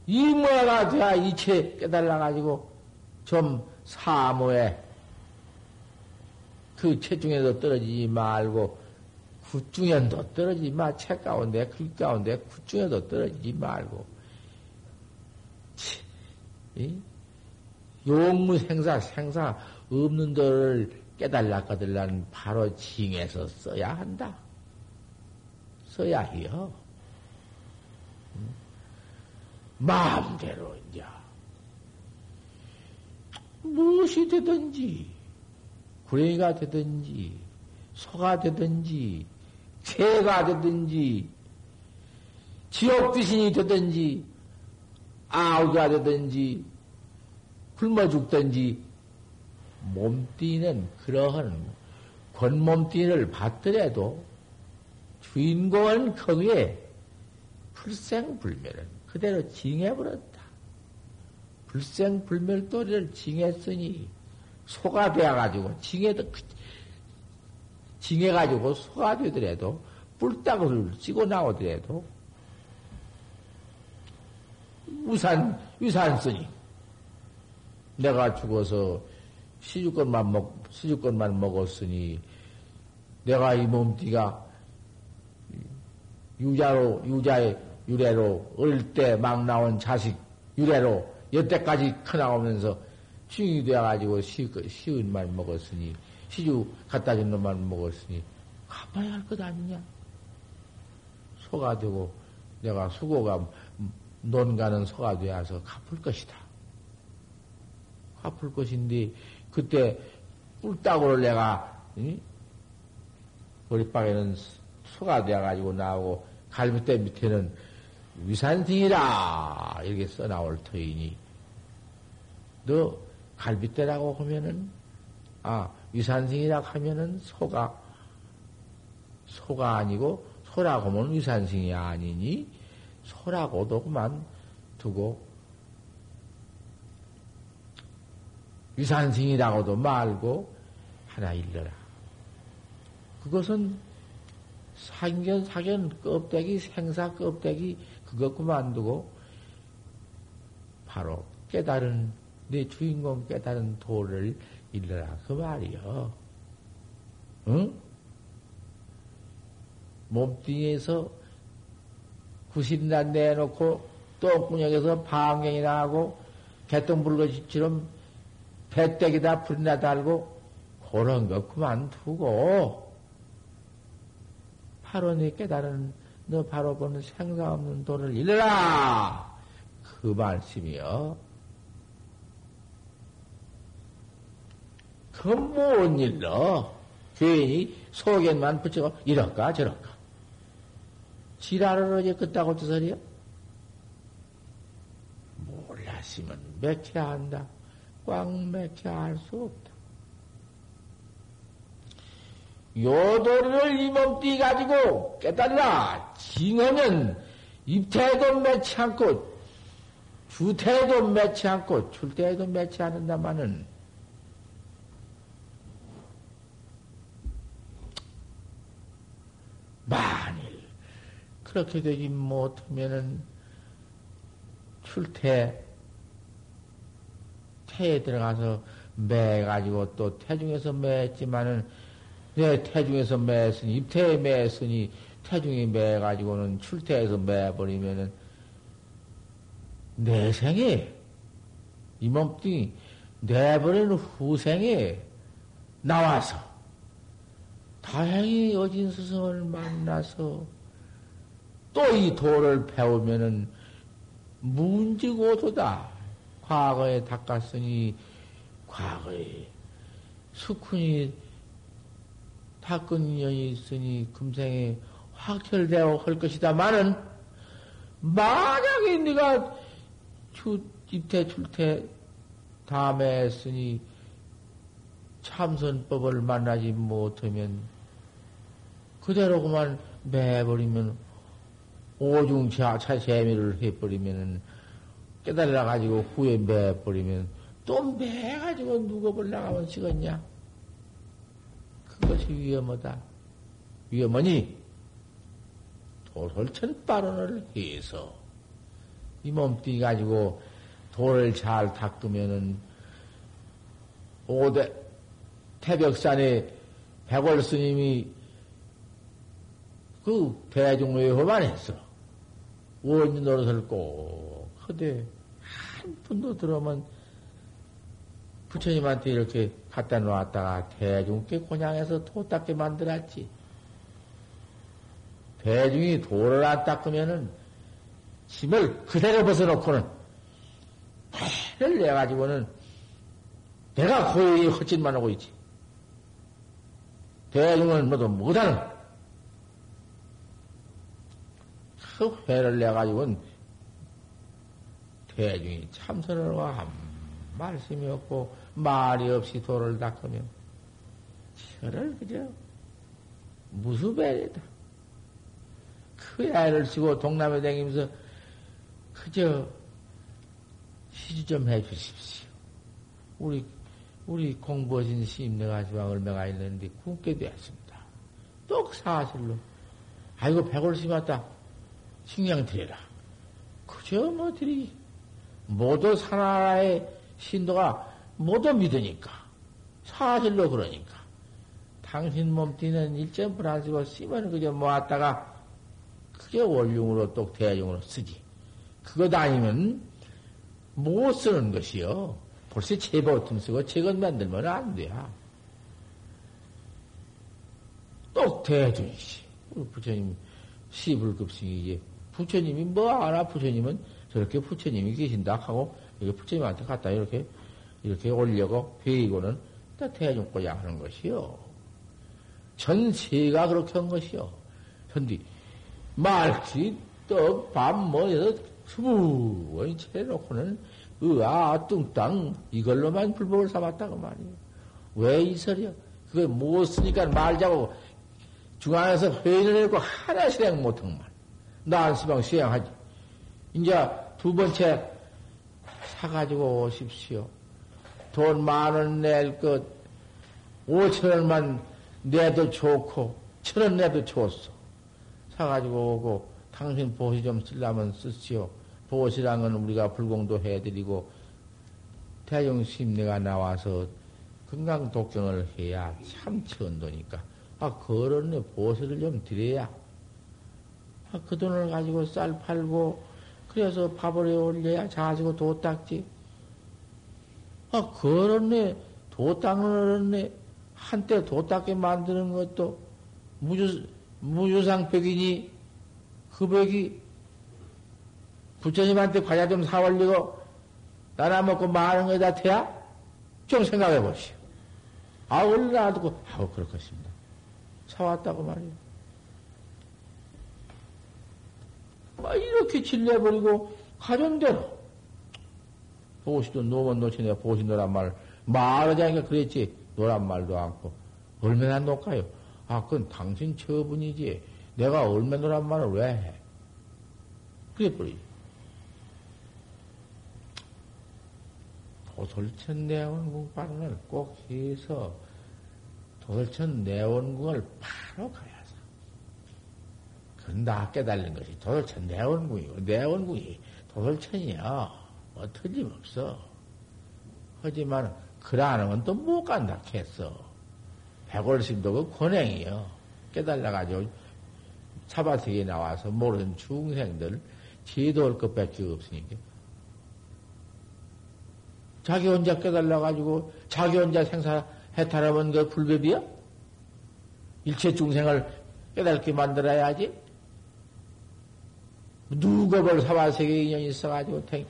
이모가 돼야 이체 깨달아가지고 좀 사모에 그 체중에도 떨어지지 말고 굿중에도 떨어지지 마. 책 가운데, 글 가운데 굿중에도 떨어지지 말고 용무 생사, 생사 없는 도를 깨달라거들란 바로 징해서 써야 한다. 써야 해요. 마음대로 이제 무엇이 되든지 구레가 되든지 소가 되든지 새가 되든지 지옥 귀신이 되든지 아우가 되든지 굶어 죽든지 몸띠는 그러한 권몸띠를 받더라도 주인공은 거기에 불생불멸은 그대로 징해버렸다. 불생불멸도리를 징했으니 소가 되어가지고 징해도 그, 징해가지고 소가 되더라도 뿔따구를 찌고 나오더라도 우산 위산 쓰니 내가 죽어서 시주권만 먹 시주권만 먹었으니 내가 이 몸띠가 유자로 유자의 유래로 어릴 때 막 나온 자식 유래로 여태까지 커나오면서 싱이 되어가지고 시은 말 먹었으니 시주 갖다 준 놈만 먹었으니 갚아야 할 것 아니냐? 소가 되고 내가 수고가 논가는 소가 되어서 갚을 것이다. 갚을 것인데 그때 뿔따구를 내가 응? 머리방에는 소가 되어가지고 나오고 갈비대 밑에는 위산승이라 이렇게 써 나올 터이니 너 갈비대라고 하면은, 아, 위산승이라고 하면은 소가, 소가 아니고, 소라고 하면 위산승이 아니니, 소라고도 그만 두고, 위산승이라고도 말고, 하나 일러라. 그것은 상견, 사견 껍데기, 생사 껍데기, 그것 그만두고, 바로 깨달은, 내 주인공 깨달은 도를 일러라. 그 말이요. 응? 몸뚱이에서 구신단 내놓고 똥구녕에서 방경이 나고 개똥 불거지처럼 배때기다 불이나 달고 그런 거 그만두고 바로 내 깨달은 너 바로 보는 생사 없는 도를 일러라 그 말씀이요. 그못 일러. 괜히 속에만 붙여고 이럴까 저럴까. 지랄을 어제 끄다고 두소리요? 몰랐으면 맥혀야 한다. 꽉 맥혀야 할수 없다. 요도를 이 몸띠 가지고 깨달라. 징하면 입태도 맺지 않고, 주태도 맺지 않고, 출태도 맺지 않는다마는, 만일 그렇게 되지 못하면은 출태 태에 들어가서 매 가지고 또 태중에서 매했지만은 내 태중에서 매했으니 입태에 매했으니 태중이 매 가지고는 출태에서 매 버리면은 내 생에 이 몸뚱이 내버리는 후생에 나와서 다행히 여진 스승을 만나서 또 이 도를 배우면은 문지고도다. 과거에 닦았으니 과거에 수쿤이 닦은 인연이 있으니 금생에 확철되어 할 것이다마는 만약에 네가 주, 입태 출태 다음에 했으니 참선법을 만나지 못하면 그대로 그만 매버리면 오중차 재미를 해버리면은 깨달아 가지고 후에 매 버리면 또 매 가지고 누구를 나가면 지겠냐? 그것이 위험하다. 위험하니 도솔천 발언을 해서 이 몸뚱이 가지고 돌을 잘 닦으면은 오대 태벽산에 백월 스님이 그 대중의호만 했어. 원인 노릇을 꼭 하되 한 분도 들어오면 부처님한테 이렇게 갖다 놓았다가 대중께 곤양해서 도 닦게 만들었지. 대중이 도를 안 닦으면은 짐을 그대로 벗어놓고는 해를 내가지고는 내가 고의 헛짓만 하고 있지. 대중은 모두 못하는 그 회를 내가지고는 대중이 참선을 한 말씀이 없고 말이 없이 도를 닦으면 저를 그저 무수배이다. 그 애를 쓰고 동남에 다니면서 그저 시주 좀 해 주십시오. 우리 우리 공부하신 시임내가 지방 얼마가 있는데 굶게 되었습니다. 똑 사실로. 아이고, 백월 심었다. 식량 드려라. 그저 뭐 드리지. 모두 사나라의 신도가 모두 믿으니까. 사실로 그러니까. 당신 몸띠는 일점 불안시고 쓰면 그저 모았다가 그게 원흉으로 또 대용으로 쓰지. 그것 아니면 못 쓰는 것이요. 벌써 제보틈 쓰고 책은 만들면 안 돼요. 똑. 우리 부처님 시불급승이지. 부처님이 뭐 알아? 부처님은 저렇게 부처님이 계신다 하고 이게 부처님한테 갖다 이렇게 이렇게 올려고 다 대중고야 하는 것이요. 전세가 그렇게 한 것이요. 현디 말치 떡밥 뭐해서 수부원이 채놓고는 으아, 뚱땅, 이걸로만 불법을 삼았다고 말이에요. 왜 이설이야? 그게 못 쓰니까 말자고 중앙에서 회의를 해고 하나 실행 못한 말. 나한 시방 수행하지. 이제 두 번째 사가지고 오십시오. 돈 만 원 낼 것, 오천 원만 내도 좋고, 천 원 내도 좋소. 사가지고 오고, 당신 보시 좀 쓰려면 쓰시오. 보시란 건 우리가 불공도 해드리고, 대중심내가 나와서 건강 독경을 해야 참 천도니까. 아, 그런 보시를 좀 드려야. 아, 그 돈을 가지고 쌀 팔고, 그래서 밥을 올려야 자지고 도 닦지. 아, 그렇네. 도 닦는 네 한때 도 닦게 만드는 것도 무주, 무주상벽이니 그 벽이 부처님한테 과자 좀 사올리고 나나 먹고 마는 거다 태야? 좀 생각해 보시오. 아, 얼마나 듣고, 아우, 그럴 것입니다. 사왔다고 말이에요. 막 이렇게 질려버리고 가정대로 보시도 노면 놓치네 보시 노란 말 말하자니까 그랬지 노란 말도 않고 얼마나 놓까요? 아 그건 당신 처분이지 내가 얼마나 노란 말을 왜 해? 그래 버리 도솔천 내원궁 발언을 꼭 해서 도솔천 내원궁을 바로 그건 나 깨달는 것이 도솔천 내원궁이고, 내 원궁이 도솔천이야. 뭐 틀림없어. 하지만, 그러는 건 또 못 간다 했어. 백월심도 그 권행이요. 깨달아가지고 차바세계에 나와서 모르는 중생들 지도할 것밖에 없으니까. 자기 혼자 깨달아가지고 자기 혼자 생사 해탈하면 그 불법이야? 일체 중생을 깨닫게 만들어야지. 누가 벌 사바세계 인연이 있어가지고 탱,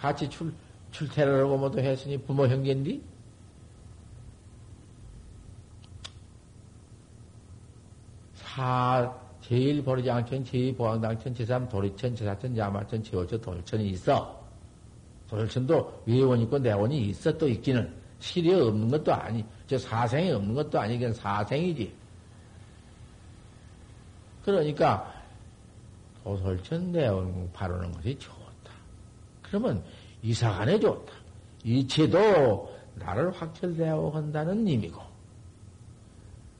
같이 출, 출퇴를 하고 뭐도 했으니 부모 형제인디? 사, 제일 버리지 않천, 제2 보왕당천, 제3 도리천, 제4천, 야마천, 제5천, 도리천이 있어. 도리천도 외원 있고 내원이 있어 또 있기는. 실이 없는 것도 아니, 저 사생이 없는 것도 아니, 그냥 사생이지. 그러니까, 도설천 내원 바르는 것이 좋다. 그러면 이사간에 좋다. 이체도 나를 확철대하고 한다는 의미고,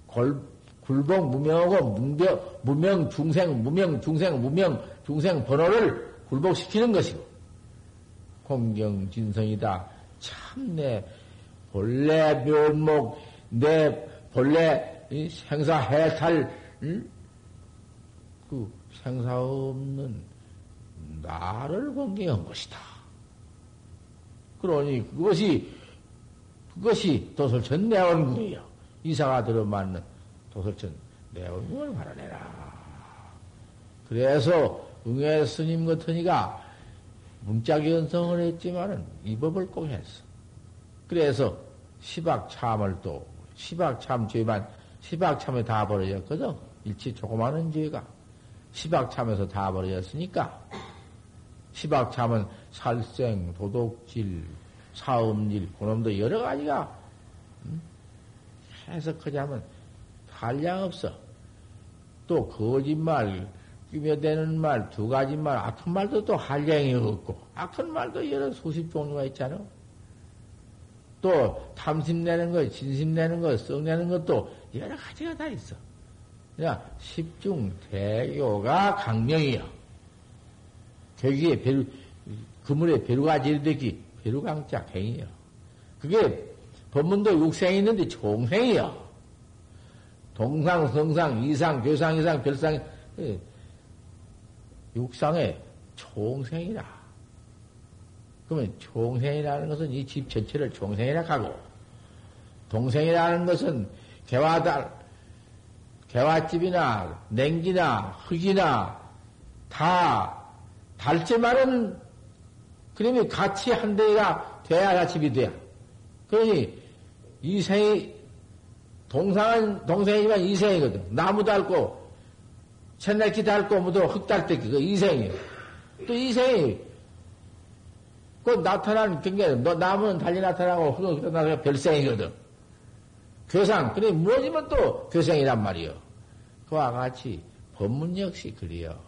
골, 굴복 무명하고 문명, 무명 중생, 무명 중생, 무명 중생 번호를 굴복시키는 것이고, 공경 진성이다. 참 내 본래 묘목, 내 본래 생사 해탈, 응? 그 생사 없는 나를 공경한 것이다. 그러니 그것이 그것이 도설천 내원궁이요. 이사가 들어맞는 도설천 내원궁을 바라내라. 그래서 응애 스님 같으니까 문자기 연성을 했지만은 이 법을 꼭 했어. 그래서 시박참을 또 시박참 죄만 시박참에 다 벌어졌거든. 일치 조그마한 죄가. 시박참에서 다 버려졌으니까 시박참은 살생, 도둑질, 사음질, 그놈도 여러 가지가 음? 해석하자면 한량 없어. 또 거짓말, 끼며대는 말, 두 가지 말, 악한 말도 또 한량이 없고, 악한 말도 여러 수십 종류가 있잖아. 또 탐심 내는 것, 진심 내는 것, 썩 내는 것도 여러 가지가 다 있어. 그냥 십중 대교가 강명이요. 거기에 배루, 그물에 배루가 지르되기 배루강자 행이요. 그게 법문도 육생이 있는데 총생이요. 동상, 성상, 이상, 교상, 이상, 별상, 예. 육상의 총생이라. 그러면 총생이라는 것은 이 집 전체를 총생이라 하고, 동생이라는 것은 개와 달, 개화집이나 냉기나 흙이나 다 달지만은 그러면 같이 한 대가 돼야 집이 돼야. 그러니 이생이 동상은 동생이지만 이생이거든. 나무 닳고 천내기 닳고 뭐도 흙 닳듯이 그 이생이에요. 또 이생이 그 나타난 경계, 너 나무는 달리 나타나고 흙은 나타나서 별생이거든. 교상, 그래, 무엇이면 또 교생이란 말이요. 그와 같이 법문 역시 그리요.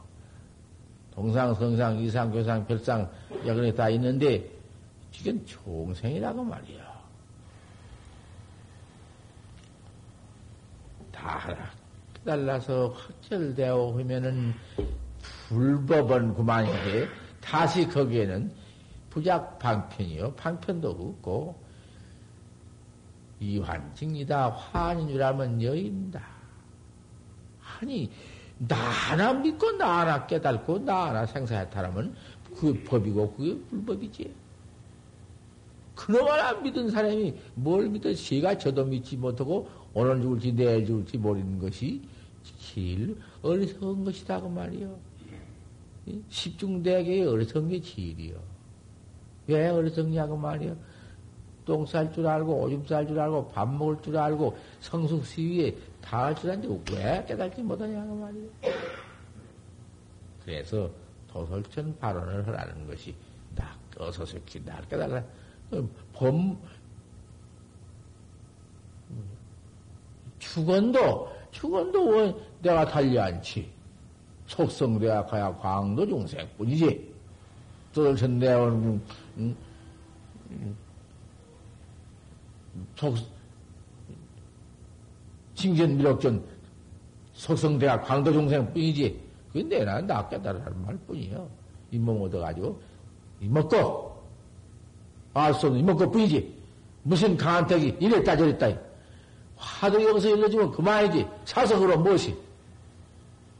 동상, 성상, 이상, 교상, 별상, 여건이 다 있는데, 지금 총생이라고 말이요. 다 깨달라서 확철되어 하면은 불법은 그만인데, 다시 거기에는 부작 방편이요. 방편도 없고, 이환증이다. 환인 줄 알면 여인다. 아니, 나 하나 믿고 나 하나 깨달고 나 하나 생사해탈하면 그게 법이고 그게 불법이지. 그놈 하나 믿은 사람이 뭘 믿어 시가 저도 믿지 못하고 오늘 죽을지 내일 죽을지 모르는 것이 제일 어리석은 것이다 그 말이요. 십중대학의 어리석은 게 제일이요. 왜 어리석냐고 말이요. 똥 쌀 줄 알고 오줌 쌀 줄 알고 밥 먹을 줄 알고 성숙 시위에 다 할 줄 아는데 왜 깨닫지 못하냐 고 말이에요. 그래서 도설천 발언을 하라는 것이 나 어서서히 날 깨달라. 범 축원도 축원도 내가 달리 않지. 속성대야 가야 광도 중생뿐이지. 도설천 내원 음, 음, 속, 징전 미력전 속성대학 광도종생 뿐이지. 그게 내나 나 깨달으라는 말 뿐이요. 잇몸 얻어가지고, 이먹고, 알 수 없는 이먹고 뿐이지. 무슨 강한 택이 이랬다 저랬다. 화도 여기서 일러주면 그만이지. 사석으로 무엇이?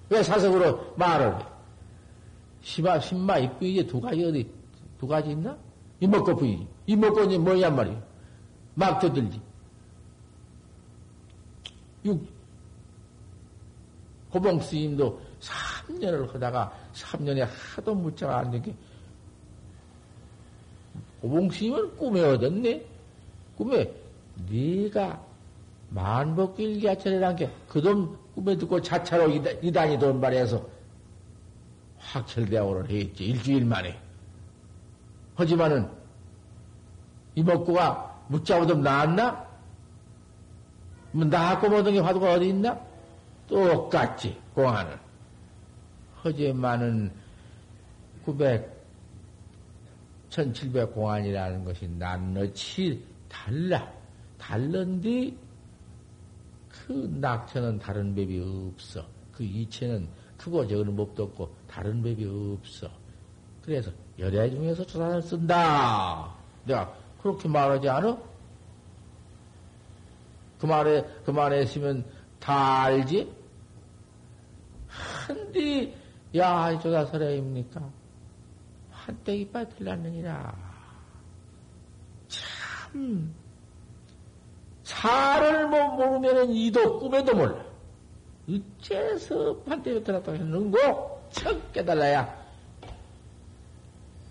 왜 사석으로 말을 해? 시마, 신마, 이뿐이지. 두 가지 어디, 두 가지 있나? 이먹고 뿐이지. 이먹고 이제 뭐냔 말이야. 막 떠들지. 육, 고봉 스님도 3년을 하다가 3년에 하도 무자가 안 되게 고봉 스님은 꿈에 얻었네? 꿈에 네가 만복일기하철이란 게 그돈 꿈에 듣고 자차로 이단이 돈 말해서 확철대학을 했지 일주일 만에 하지만은 이먹고가 묻자보도 나았나? 뭐 나하고 모든 게 화두가 어디 있나? 똑같지, 공안은. 허지만은 900, 1700 공안이라는 것이 낱낱이 달라. 달른디 그 낙천은 다른 법이 없어. 그 이체는 크고 적은 법도 없고 다른 법이 없어. 그래서 열애 중에서 조사를 쓴다. 내가 그렇게 말하지 않아? 그 말에, 그 말에 있으면 다 알지? 한디, 야, 저다 서래입니까? 한때 이빨 틀렸느니라. 참, 살을 못 모르면은 이도 꿈에도 몰라. 어째서 한때 틀렸다고 했는고? 척 깨달아야.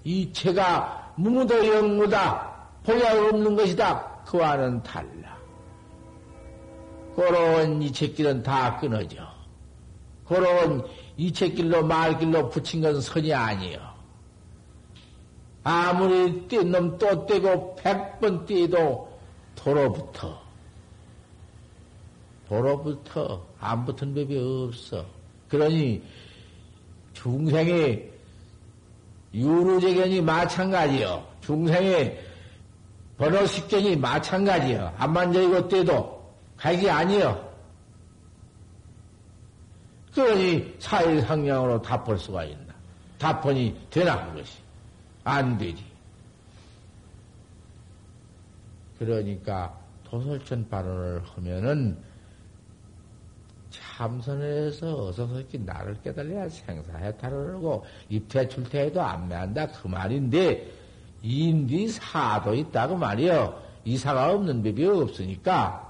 이 체가 무무도 영무다. 보약 없는 것이다. 그와는 달라. 그런 이책길은 다 끊어져. 그런 이책길로 말길로 붙인 건 선이 아니요. 아무리 뛴놈 또 떼고 백번 뛰도 도로부터 도로부터 안 붙은 법이 없어. 그러니 중생의 유루재견이 마찬가지요. 중생의 번호식견이 마찬가지요. 안만져이고 때도 가기 아니요. 그러니 사일상량으로 답볼 수가 있나? 답번이 되나 그것이? 안 되지. 그러니까 도설천 발언을 하면은 참선에서 어서 서기 나를 깨달아야 생사해탈을 하고 입퇴출퇴해도 안매한다 그 말인데 인디 사도 있다고 말이요. 이사가 없는 법이 없으니까.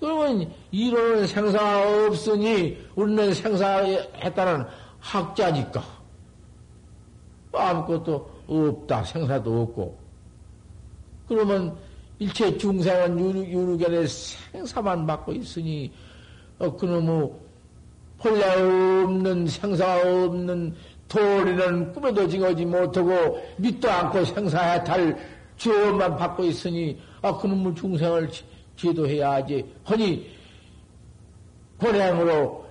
그러면 이론은 생사가 없으니 우리는 생사했다는 학자니까. 아무것도 없다. 생사도 없고. 그러면 일체 중생은 유루견의 생사만 받고 있으니, 어, 그놈의 본래 없는 생사 없는 도리는 꿈에도 징하지 못하고 믿도 않고 생사해 탈 죄업만 받고 있으니 아 그놈의 중생을 지도해야 하지. 허니 고행으로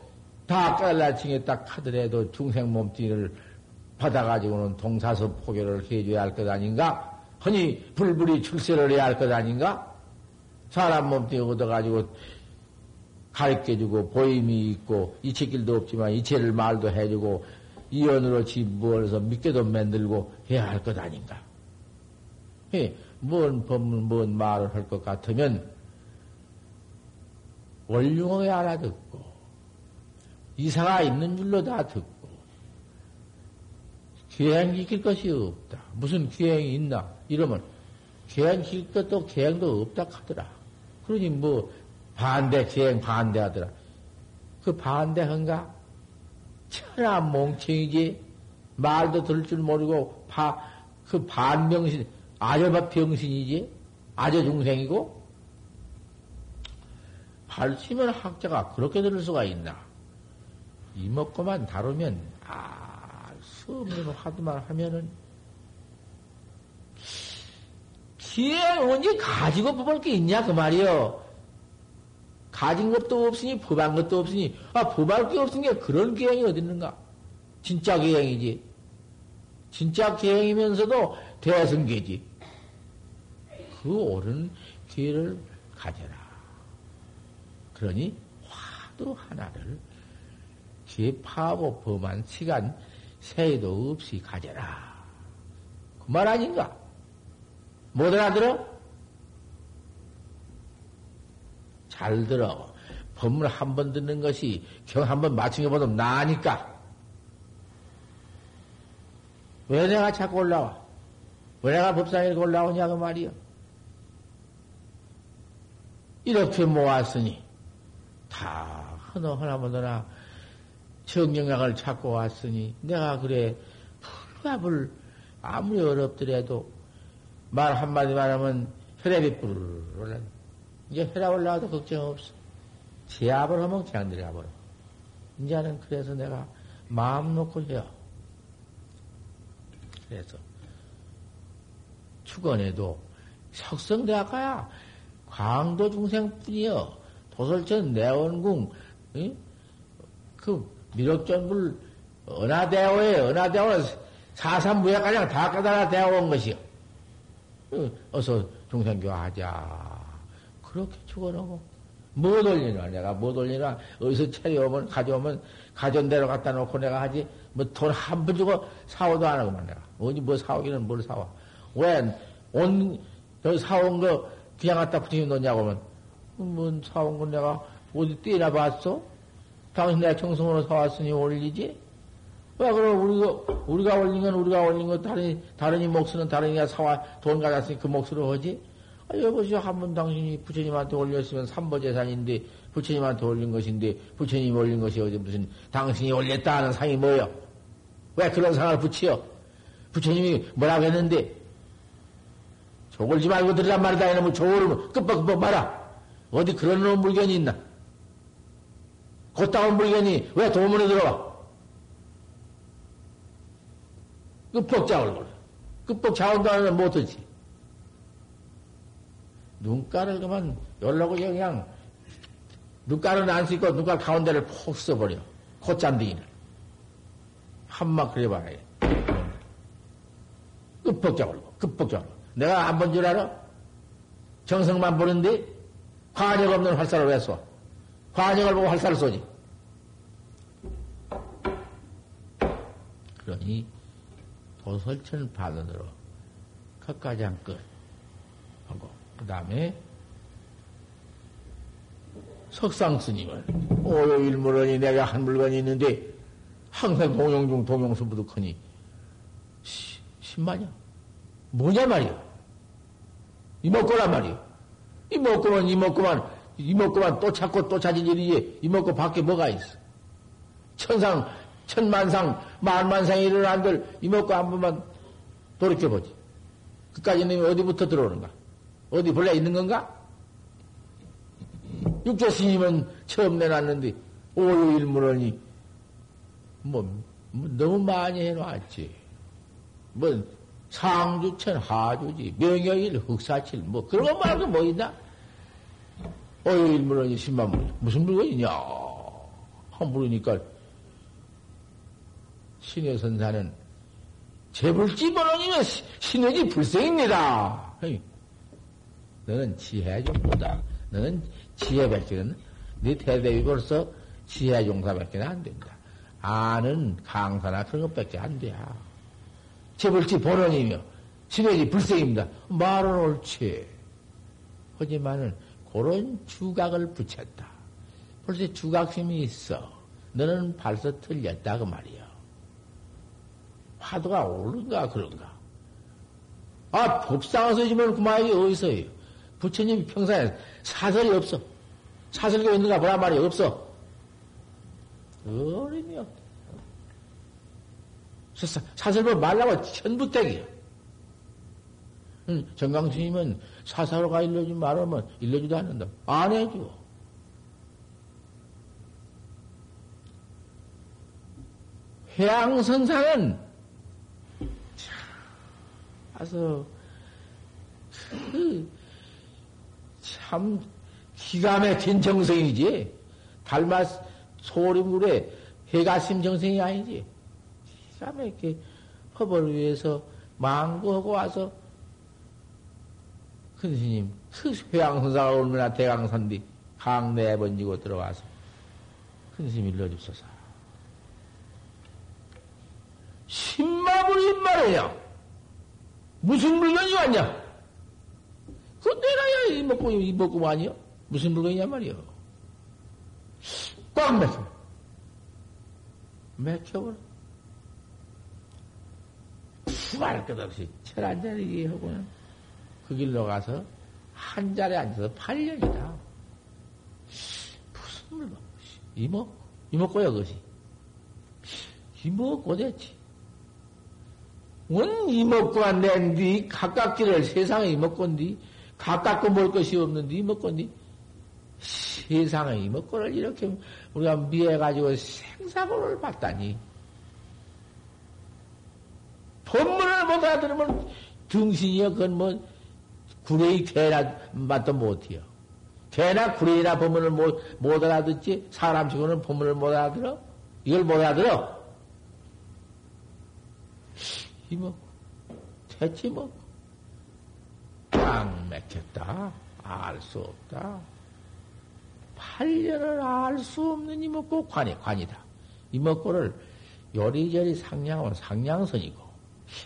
다 깔라칭에 딱 하더라도 중생 몸뚱이를 받아가지고는 동사서 포교를 해줘야 할 것 아닌가? 허니 불불이 출세를 해야 할 것 아닌가? 사람 몸뚱이 얻어가지고 가르쳐주고 보임이 있고 이체길도 없지만 이체를 말도 해주고 이연으로 집무어서 믿게도 만들고 해야 할 것 아닌가? 예, 뭔 법문, 뭔 말을 할 것 같으면 원륭하게 알아듣고 이사가 있는 줄로 다 듣고 계행 지킬 것이 없다. 무슨 계행이 있나? 이러면 계행 지킬 것도 계행도 없다 하더라. 그러니 뭐 반대 계행 반대하더라. 그 반대한가? 천하 몽청이지 말도 들을 줄 모르고 바, 그 반병신 아저밥 병신이지 아저 중생이고 발치면 학자가 그렇게 들을 수가 있나? 이먹고만 다루면 알수 없는 화두만 하면은 기행 언제 가지고 뽑을 게 있냐 그 말이요. 가진 것도 없으니 법한 것도 없으니 아 법할 게 없으니 그런 기행이 어디 있는가? 진짜 기행이지. 진짜 기행이면서도 대승계지. 그 옳은 기회를 가져라. 그러니 화두 하나를 개파하고 범한 시간 새도 없이 가져라. 그 말 아닌가? 못 알아들어? 잘 들어. 법문 한 번 듣는 것이 경 한 번 맞춘 것보다 나으니까. 왜 내가 자꾸 올라와? 왜 내가 법상에 올라오냐, 그 말이요. 이렇게 모았으니, 다 하나, 하나마나 정경각을 찾고 왔으니, 내가 그래, 불갑을 아무리 어렵더라도, 말 한마디 말하면 혈압이 뿔 올라. 이제 혈압 올라와도 걱정 없어. 제압을 하면 그냥 내려가버려. 이제는 그래서 내가 마음 놓고 해요. 그래서 축원에도 석성대학가야 광도 중생뿐이여 도설천 내원궁 응? 그 미륵전불 은하대오에 은하대오는 사삼무약가량 다 까다라 대오온 것이요. 어서 중생교하자. 그렇게 축원하고 못 올리나 내가 못 올리나 어디서 차려오면 가져오면 가전대로 갖다 놓고 내가 하지 뭐 돈한푼 주고 사오도 안 하고만 내가 어디 뭐 사오기는 뭘 사와 왜온 사온 거 그냥 갖다 붙이면 놓냐고 하면 뭔 사온 건 내가 어디 떼나 봤어? 당신 내가 정성으로 사왔으니 올리지? 왜 그럼 우리가 우리가 올린 건 우리가 올린 거 다른 다른이 목수는 다른이가 사와 돈 가졌으니 그 몫으로 하지? 아, 여보시오, 한번 당신이 부처님한테 올렸으면 삼보재산인데, 부처님한테 올린 것인데, 부처님이 올린 것이 어디 무슨 당신이 올렸다 하는 상이 뭐요? 왜 그런 상을 붙여? 부처님이 뭐라고 했는데, 조골지 말고 들으란 말이다. 이놈의 조골을 끄뻑끄뻑 말아. 어디 그런 놈 물건이 있나? 곧다운 물건이 왜 도문에 들어와? 끄뻑 자올 거래. 끄뻑 자온다는 못하지. 눈가를 그만 열라고 그냥 눈가는 안 쓰고 눈가 가운데를 폭 써버려. 콧잔디기를. 한마 그래봐야 해. 끝뻑자고 끝뻑자고 내가 안 본 줄 알아? 정성만 보는데 관역 없는 활사를 왜 쏴? 관역을 보고 활사를 쏘지. 그러니 도설천 반원으로 끝까지 한끝 하고 그 다음에 석상 스님은 오요일물원이 내가 한 물건이 있는데 항상 동영중 동영수 부득하니 십만이야. 뭐냐 말이야. 이먹고란 말이야. 이먹고만 이먹고만 이먹고만 또 찾고 또 찾은 일이지 이먹고 밖에 뭐가 있어. 천상 천만상 만만상이 일어난들 이먹고 한 번만 돌이켜보지. 그까지는 어디부터 들어오는가? 어디 본래 있는 건가? 육조 스님은 처음 내놨는데 오유일문원이 뭐 뭐 너무 많이 해놨지. 뭐, 상주천 하주지, 명여일 흑사칠, 뭐, 그런 거 말고 뭐 있나? 어이, 일물은 10만 물. 무슨 물건이냐? 한 물으니까, 신의 선사는 재불지 번원이면 신의지 불생입니다. 너는 지혜 좀 보다. 너는 지혜밖에는 네 대대위 벌써 지혜 용사밖에 안 된다. 아는 강사나 그런 것밖에 안 돼. 재벌지 본원이며 신의지 불생입니다. 말은 옳지. 하지만은 그런 주각을 붙였다. 벌써 주각심이 있어. 너는 벌써 틀렸다 그 말이야. 화두가 옳은가 그런가. 아 법상에서 지면 그만이 어디서요? 부처님 평상에 사설이 없어. 사설이 있는가 보란 말이 없어. 어림이 없다. 사설보 말라고 천부택이야. 정강스님은 사사로가 일러주지 말하면 일러주도 않는다. 안 해줘. 회양선상은 가서 그, 참 기가 막힌 정성이지. 달마 소림물에 해가심 정성이 아니지. 기가 막히게 허벌 위해서 망고하고 와서 큰 스님, 그 회양선사가 얼마나 대강산디 강내에 번지고 들어와서 큰 스님 일러주소서. 십마불이 말이야. 무슨 물건이 왔냐? 그거 내가야 이 먹고 이 먹고 아니요? 무슨 물건이냐 말이요? 꽉 막혀. 막혀버려. 푸할 것 없이 철 한 자리 하고는 그 길로 가서 한 자리에 앉아서 8년이다. 무슨 물건? 이모? 이모꼬야, 그것이. 이모꼬 됐지. 원 이먹고가 낸뒤 가깝기를 세상에 이먹건디 가깝고 볼 것이 없는데 이먹건디 세상에 이먹고를 이렇게 우리가 미해가지고 생사고를 봤다니. 본문을 못 알아들으면 등신이여 그건 뭐 구레이 개나 맛도 못해요. 개나 구레이나 본문을 못, 못 알아듣지? 사람 치고는 본문을 못 알아들어? 이걸 못 알아들어? 이뭐 됐지 뭐. 꽉 맥혔다. 알 수 없다. 8년을 알 수 없는 이목고 관이 관이다. 이목고를 요리저리 상냥은 상냥선이고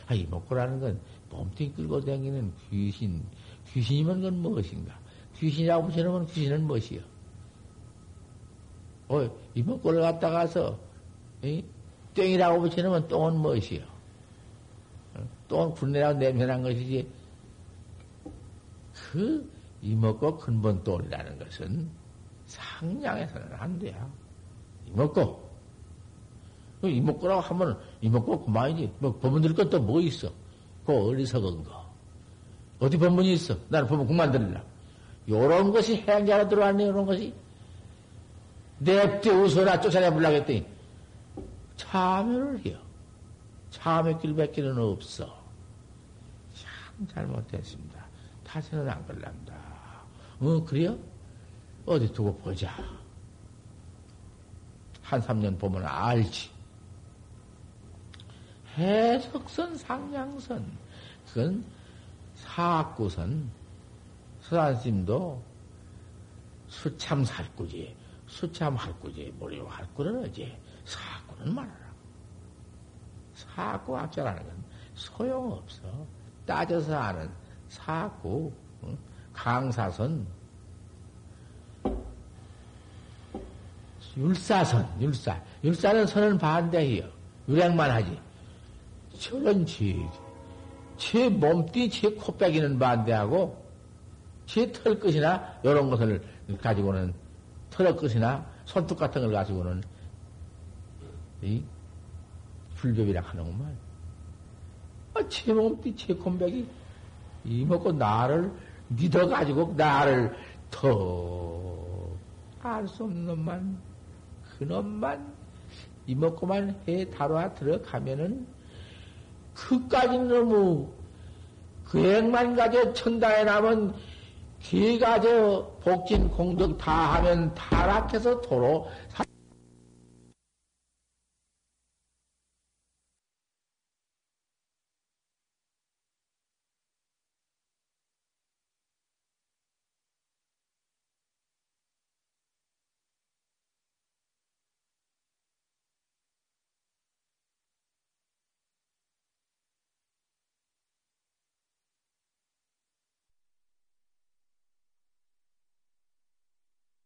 아, 이목고라는 건 몸뚱이 끌고 다니는 귀신 귀신이면 그건 무엇인가? 귀신이라고 붙여놓으면 귀신은 무엇이요? 어, 이목고를 갖다가서 땡이라고 붙여놓으면 똥은 무엇이요? 또 군내라고 냄새난 것이지. 그 이먹고 근본 돌이라는 것은 상냥해서는 안 돼요. 이먹고. 그 이먹고라고 하면 이먹고 그만이지. 뭐 법문 들 것도 뭐 있어? 그 어리석은 거. 어디 법문이 있어? 나는 법문 그만 들으려. 요런 것이 해양자로 들어왔네, 요런 것이. 냅대 웃어라 쫓아내 보려고 했더니 참여를 해요. 참여 길 밖에는 없어. 잘못됐습니다. 다시는 안 걸랍니다. 어, 그래요? 어디 두고 보자. 한 3년 보면 알지. 해석선, 상냥선, 그건 사구선, 서산심도 수참 살구지, 수참 할구지, 모리로 할구는 어지, 사구는 말하라. 사구 학자라는 건 소용없어. 따져서 아는 사구, 강사선, 율사선, 율사. 율사는 선은 반대해요. 유량만 하지. 저런 지, 제 몸띠, 제 코빼기는 반대하고, 제 털끝이나, 이런 것을 가지고는, 털끝이나, 손톱 같은 걸 가지고는, 이, 불법이라 하는구만. 아, 제 몸띠, 제 콤백이 이먹고 나를 믿어가지고 나를 더 알 수 없는 놈만, 그 놈만 이먹고만 해 다뤄 들어가면은 그까지는 너무 그액만 가져 천당에 남은 기 가져 복진 공덕 다 하면 타락해서 도로